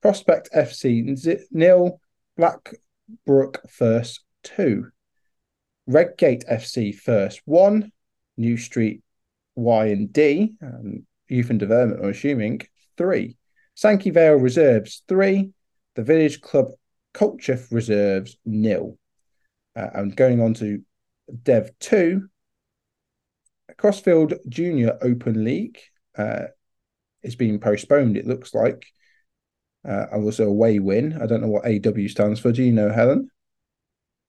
Prospect FC nil. Blackbrook first, two. Redgate FC first, one. New Street Y and D, um, Youth and Development, I'm assuming, three. Sankey Vale Reserves, three. The Village Club Culcheth Reserves, nil. Uh, and going on to Dev 2, Crossfield Junior Open League uh, is being postponed, it looks like. Uh, was also away win. I don't know what AW stands for. Do you know, Helen?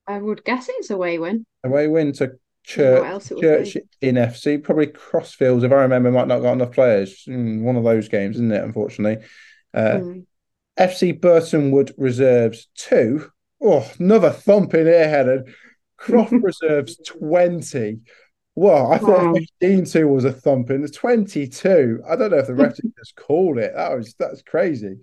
I would guess it's a away win. Away win to Church, Church in FC. Probably Crossfields, if I remember, might not got enough players. Mm, one of those games, isn't it? Unfortunately. Uh, mm. FC Burtonwood reserves two. Oh, another thump in here, Helen. Croft reserves 20. Well, I thought wow. 15 2 was a thumping. The 22. I don't know if the ref just called it. That was that's crazy.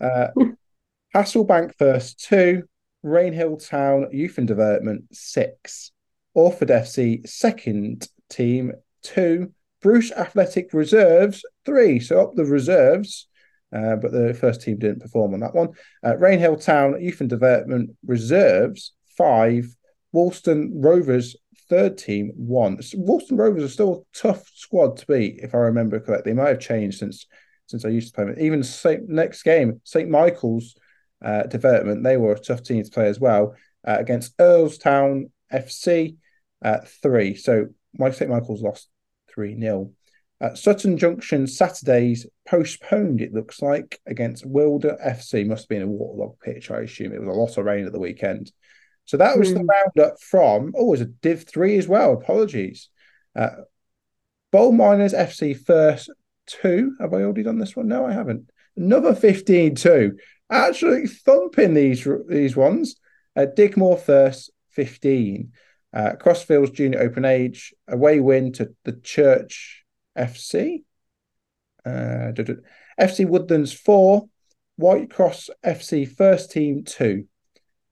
Uh, Hasselbank first two, Rainhill Town Youth and Development six, Orford FC second team two, Bruce Athletic Reserves three. So up the reserves, uh, but the first team didn't perform on that one. Uh, Rainhill Town Youth and Development Reserves five, Woolston Rovers third team won. Woolston Rovers are still a tough squad to beat, if I remember correctly. They might have changed since since I used to play them. Even Saint, next game, St Michael's uh, development, they were a tough team to play as well uh, against Earlstown FC three. So Mike St Michael's lost three 0 uh, Sutton Junction Saturdays postponed. It looks like against Wilder FC. Must have been a waterlogged pitch. I assume it was a lot of rain at the weekend. So that was mm. the hmm. roundup from, oh, it was a Div 3 as well. Apologies. Uh, Bold Miners FC first two. Have I already done this one? No, I haven't. Another 15 2. Actually thumping these these ones. Uh, Digmoor first 15. Uh, Crossfields Junior Open Age, away win to the Church FC. Uh, FC Woodlands 4, White Cross FC first team two,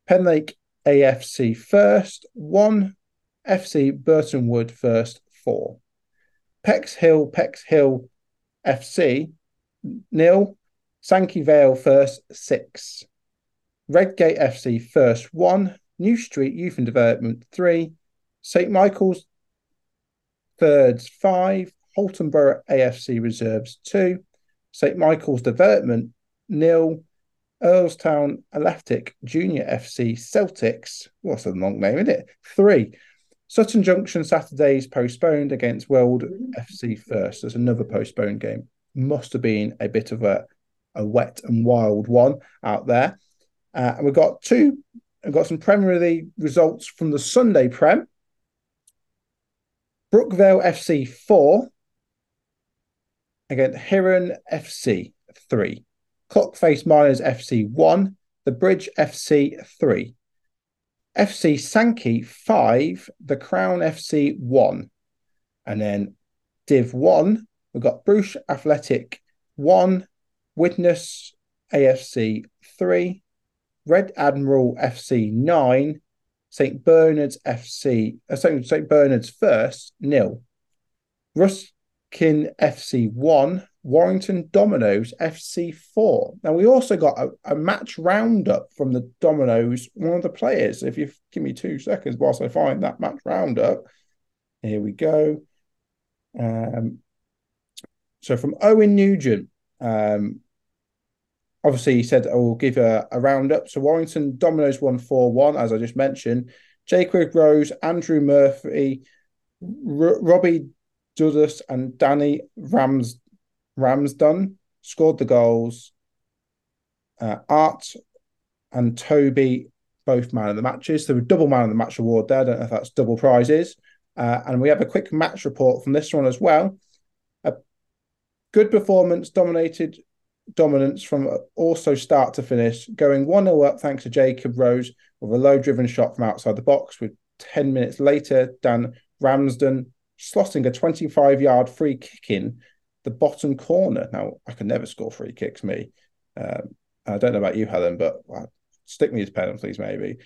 Penlake AFC first one, FC Burtonwood first four, Pex Hill Pex Hill FC nil, Sankey Vale first six, Redgate FC first one, New Street Youth and Development three, St Michael's thirds five, Halton Borough AFC reserves two, St Michael's Development nil, Earlstown Athletic Junior FC Celtics. What's a long name, isn't it? Three. Sutton Junction Saturdays postponed against World FC First. There's another postponed game. Must have been a bit of a, a wet and wild one out there. Uh, and we've got two, we've got some Premier League results from the Sunday Prem. Brookvale FC 4 against Heron FC 3. Clockface Miners FC 1. The Bridge FC 3. FC Sankey 5. The Crown FC 1. And then Div 1, we've got Bruce Athletic 1. Witness AFC 3. Red Admiral FC 9. St. Bernard's FC, uh, St. Bernard's first, nil. Ruskin FC 1, Warrington Dominoes FC 4. Now, we also got a, a, match roundup from the Dominoes, one of the players. If you give me two seconds whilst I find that match roundup, here we go. Um, so, from Owen Nugent, um, obviously, he said, I will give a, a roundup. So, Warrington Dominoes won 4 1, as I just mentioned. Jacob Rose, Andrew Murphy, R- Robbie Dudus, and Danny Rams Ramsden scored the goals. Uh, Art and Toby both man of the matches. So, double man of the match award there. I don't know if that's double prizes. Uh, and we have a quick match report from this one as well. A good performance, dominated dominance from also start to finish, going 1 0 up thanks to Jacob Rose with a low driven shot from outside the box. With 10 minutes later, Dan Ramsden slotting a 25 yard free kick in the bottom corner. Now, I can never score free kicks, me. Um, I don't know about you, Helen, but well, stick me as penalties, maybe.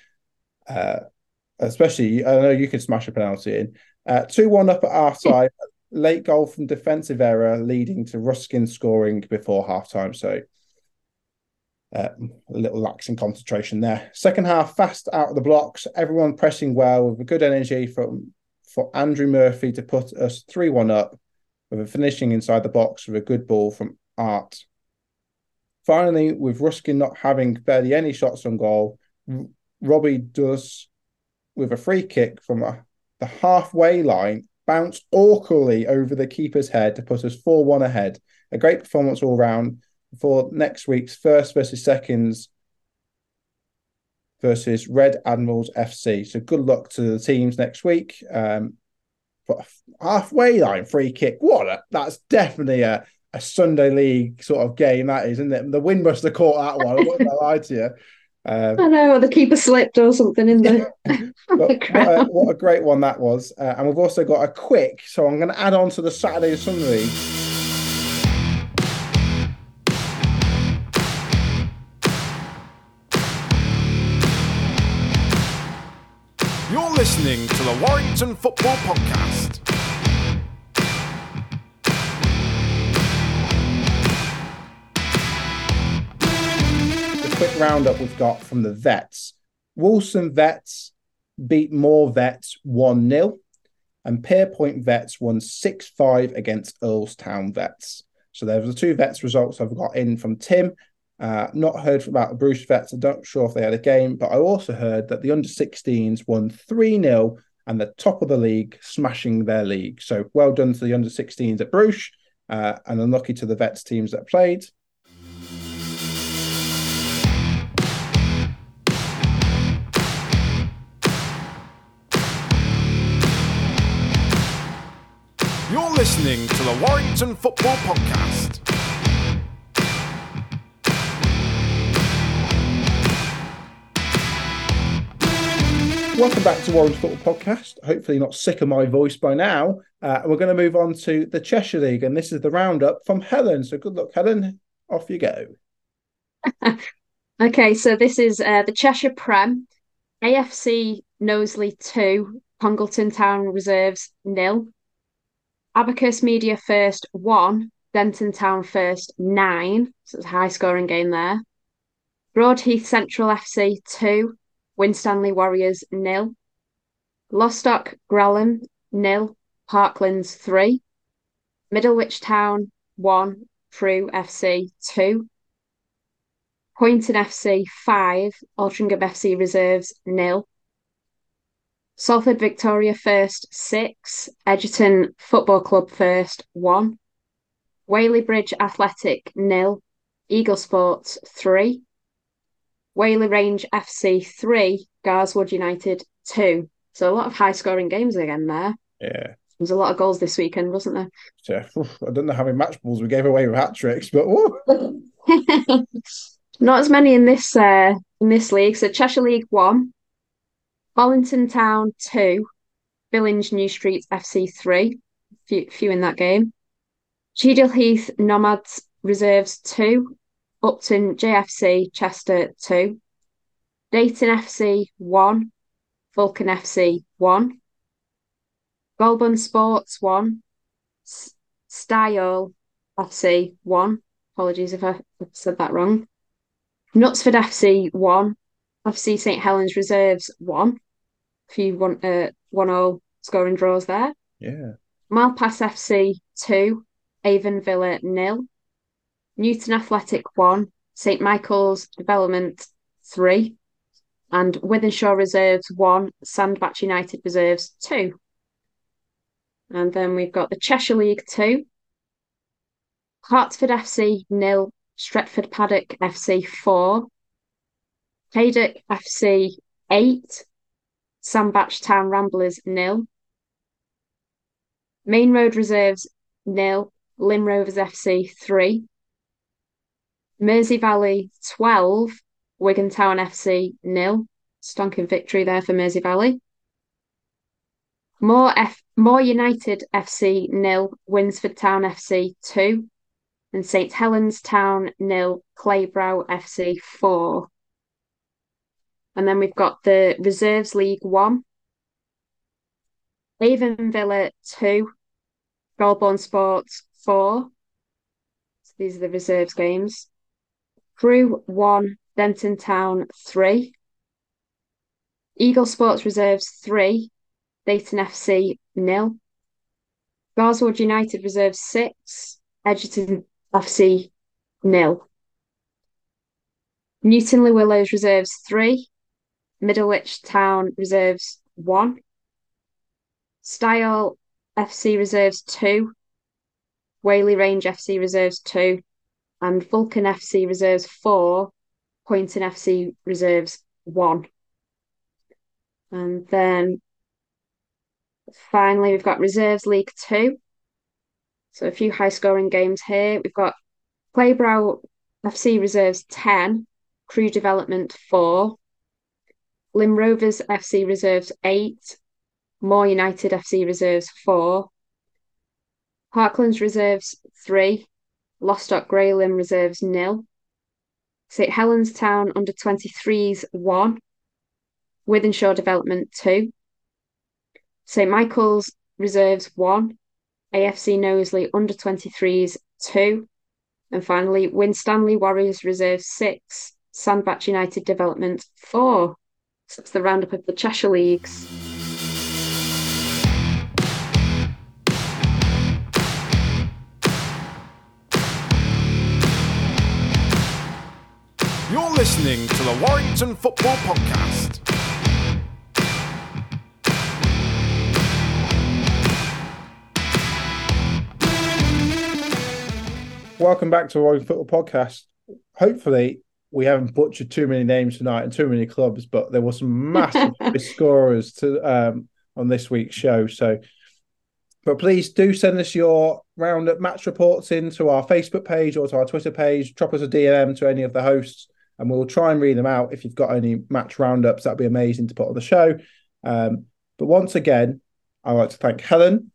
Uh, especially, I know you can smash a penalty in. Uh, 2 1 up at half time. Late goal from defensive error, leading to Ruskin scoring before half time. So, uh, a little lax in concentration there. Second half, fast out of the blocks, everyone pressing well with a good energy from for Andrew Murphy to put us 3 1 up with a finishing inside the box with a good ball from Art. Finally, with Ruskin not having barely any shots on goal, Robbie does with a free kick from a, the halfway line, bounce awkwardly over the keeper's head to put us 4 1 ahead. A great performance all round for next week's first versus seconds versus Red Admirals FC. So good luck to the teams next week. Um, halfway line free kick. What? A, that's definitely a, a Sunday league sort of game. That is, isn't it? The wind must have caught that one. I won't lie to you. Um, I know, the keeper slipped or something in the. what, a, what, a, great one that was. Uh, and we've also got a quick, so I'm going to add on to the Saturday Sunday. Listening to the Warrington Football Podcast. The quick roundup we've got from the vets. Wilson Vets beat More Vets 1 0, and Pierpoint Vets won 6 5 against Earlstown Vets. So there were the two vets results I've got in from Tim. Uh, not heard about Bruce Vets. I'm not sure if they had a game, but I also heard that the under 16s won 3 0 and the top of the league, smashing their league. So well done to the under 16s at Bruce uh, and unlucky to the Vets teams that played. You're listening to the Warrington Football Podcast. Welcome back to Warren's Football Podcast. Hopefully, not sick of my voice by now. Uh, we're going to move on to the Cheshire League, and this is the roundup from Helen. So, good luck, Helen. Off you go. okay, so this is uh, the Cheshire Prem, AFC Knowsley 2, Congleton Town Reserves nil, Abacus Media First 1, Denton Town First 9, so it's a high scoring game there. Broadheath Central FC 2, Winstanley Warriors nil, Lostock Gralam nil, Parklands 3, Middlewich Town 1, Crewe FC 2, Poynton FC 5, Altrincham FC Reserves nil, Salford Victoria First 6, Egerton Football Club First 1, Whaley Bridge Athletic nil, Eagle Sports 3, Whalley Range FC 3, Garswood United 2. So a lot of high scoring games again there. Yeah. There was a lot of goals this weekend, wasn't there? Oof, I don't know how many match balls we gave away with hat tricks, but. Not as many in this uh, in this league. So Cheshire League one, Bollington Town two, Billinge New Street FC three, few, few in that game. Cheadle Heath Nomads Reserves two, Upton JFC Chester two, Daten FC one, Vulcan FC one, Golborne Sports one, S- Styal FC one. Apologies if I said that wrong. Knutsford FC one, FC St Helens Reserves one. if you want uh one all scoring draws there. Yeah. Malpas FC two, Avon Villa nil, Newton Athletic one, St Michael's Development three, and Wythenshawe Reserves one, Sandbach United Reserves two. And then we've got the Cheshire League two, Hartford FC nil, Stretford Paddock FC four, Haydock FC eight, Sandbach Town Ramblers nil, Main Road Reserves nil, Lymm Rovers FC three, Mersey Valley twelve, Wigan Town FC nil, stonking victory there for Mersey Valley. More F Moore United FC nil, Winsford Town FC two, and St Helens Town nil, Claybrow FC four. And then we've got the Reserves League one. Avon Villa two, Golborne Sports four. So these are the reserves games. Crewe one, Denton Town three. Eagle Sports Reserves three, Daten FC nil. Garswood United Reserves six, Egerton FC nil. Newton Le Willows Reserves three, Middlewich Town Reserves one. Styal FC Reserves two, Whalley Range FC Reserves two, and Vulcan FC Reserves four, Poynton FC Reserves one. And then finally, we've got Reserves League two. So a few high scoring games here. We've got Claybrow FC Reserves 10, Crewe Development 4, Lymm Rovers FC Reserves 8, Moore United FC Reserves 4, Parklands Reserves 3, Lostock Gralam Reserves 0, St Helens Town Under 23s 1, Wythenshawe Development 2, St Michael's Reserves 1, AFC Knowsley Under 23s 2, and finally Winstanley Warriors reserves 6, Sandbach United Development 4. So that's the roundup of the Cheshire Leagues. Listening to the Warrington Football Podcast. Welcome back to our Football Podcast. Hopefully, we haven't butchered too many names tonight and too many clubs, but there were some massive scorers to um, on this week's show. So, but please do send us your roundup match reports into our Facebook page or to our Twitter page. Drop us a DM to any of the hosts, and we'll try and read them out. If you've got any match roundups, that'd be amazing to put on the show. Um, but once again, I'd like to thank Helen.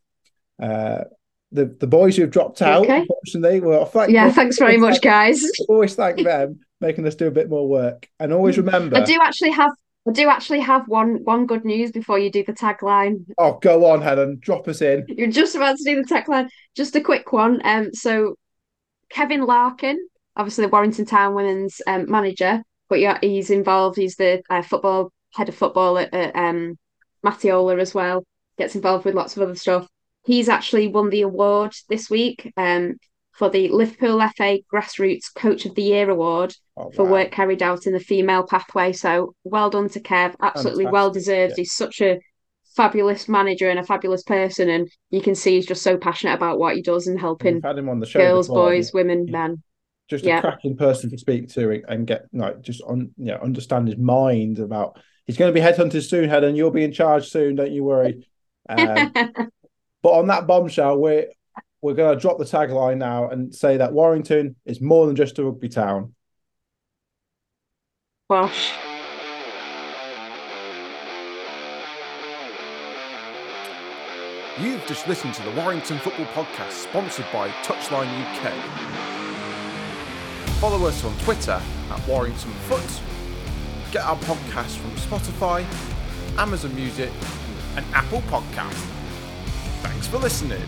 Uh, the, the boys who've dropped out, Okay. unfortunately. Well, thank, Yeah, thanks very much, guys. Always thank them, making us do a bit more work. And always remember, I do actually have I do actually have one one good news before you do the tagline. oh, go on, Helen, drop us in. You're just about to do the tagline. Just a quick one. Um, so Kevin Larkin, obviously the Warrington Town women's um, manager, but yeah, he's involved. He's the uh, football head of football at, at um, Matiola as well. Gets involved with lots of other stuff. He's actually won the award this week um, for the Liverpool FA Grassroots Coach of the Year award Oh, for wow. work carried out in the female pathway. So well done to Kev. Absolutely Fantastic, well deserved. yeah. He's such a fabulous manager and a fabulous person, and you can see he's just so passionate about what he does and helping had him on the show girls, before, boys, women, men. Just Yeah. a cracking person to speak to and- and get like just on you know understand his mind about he's going to be headhunted soon Helen you'll be in charge soon don't you worry um, but on that bombshell we're we're going to drop the tagline now and say that Warrington is more than just a rugby town Bosh. You've just listened to the Warrington Football Podcast, sponsored by Touchline UK. Follow us on Twitter at Warrington Foot. Get our podcast from Spotify, Amazon Music, and Apple Podcast. Thanks for listening.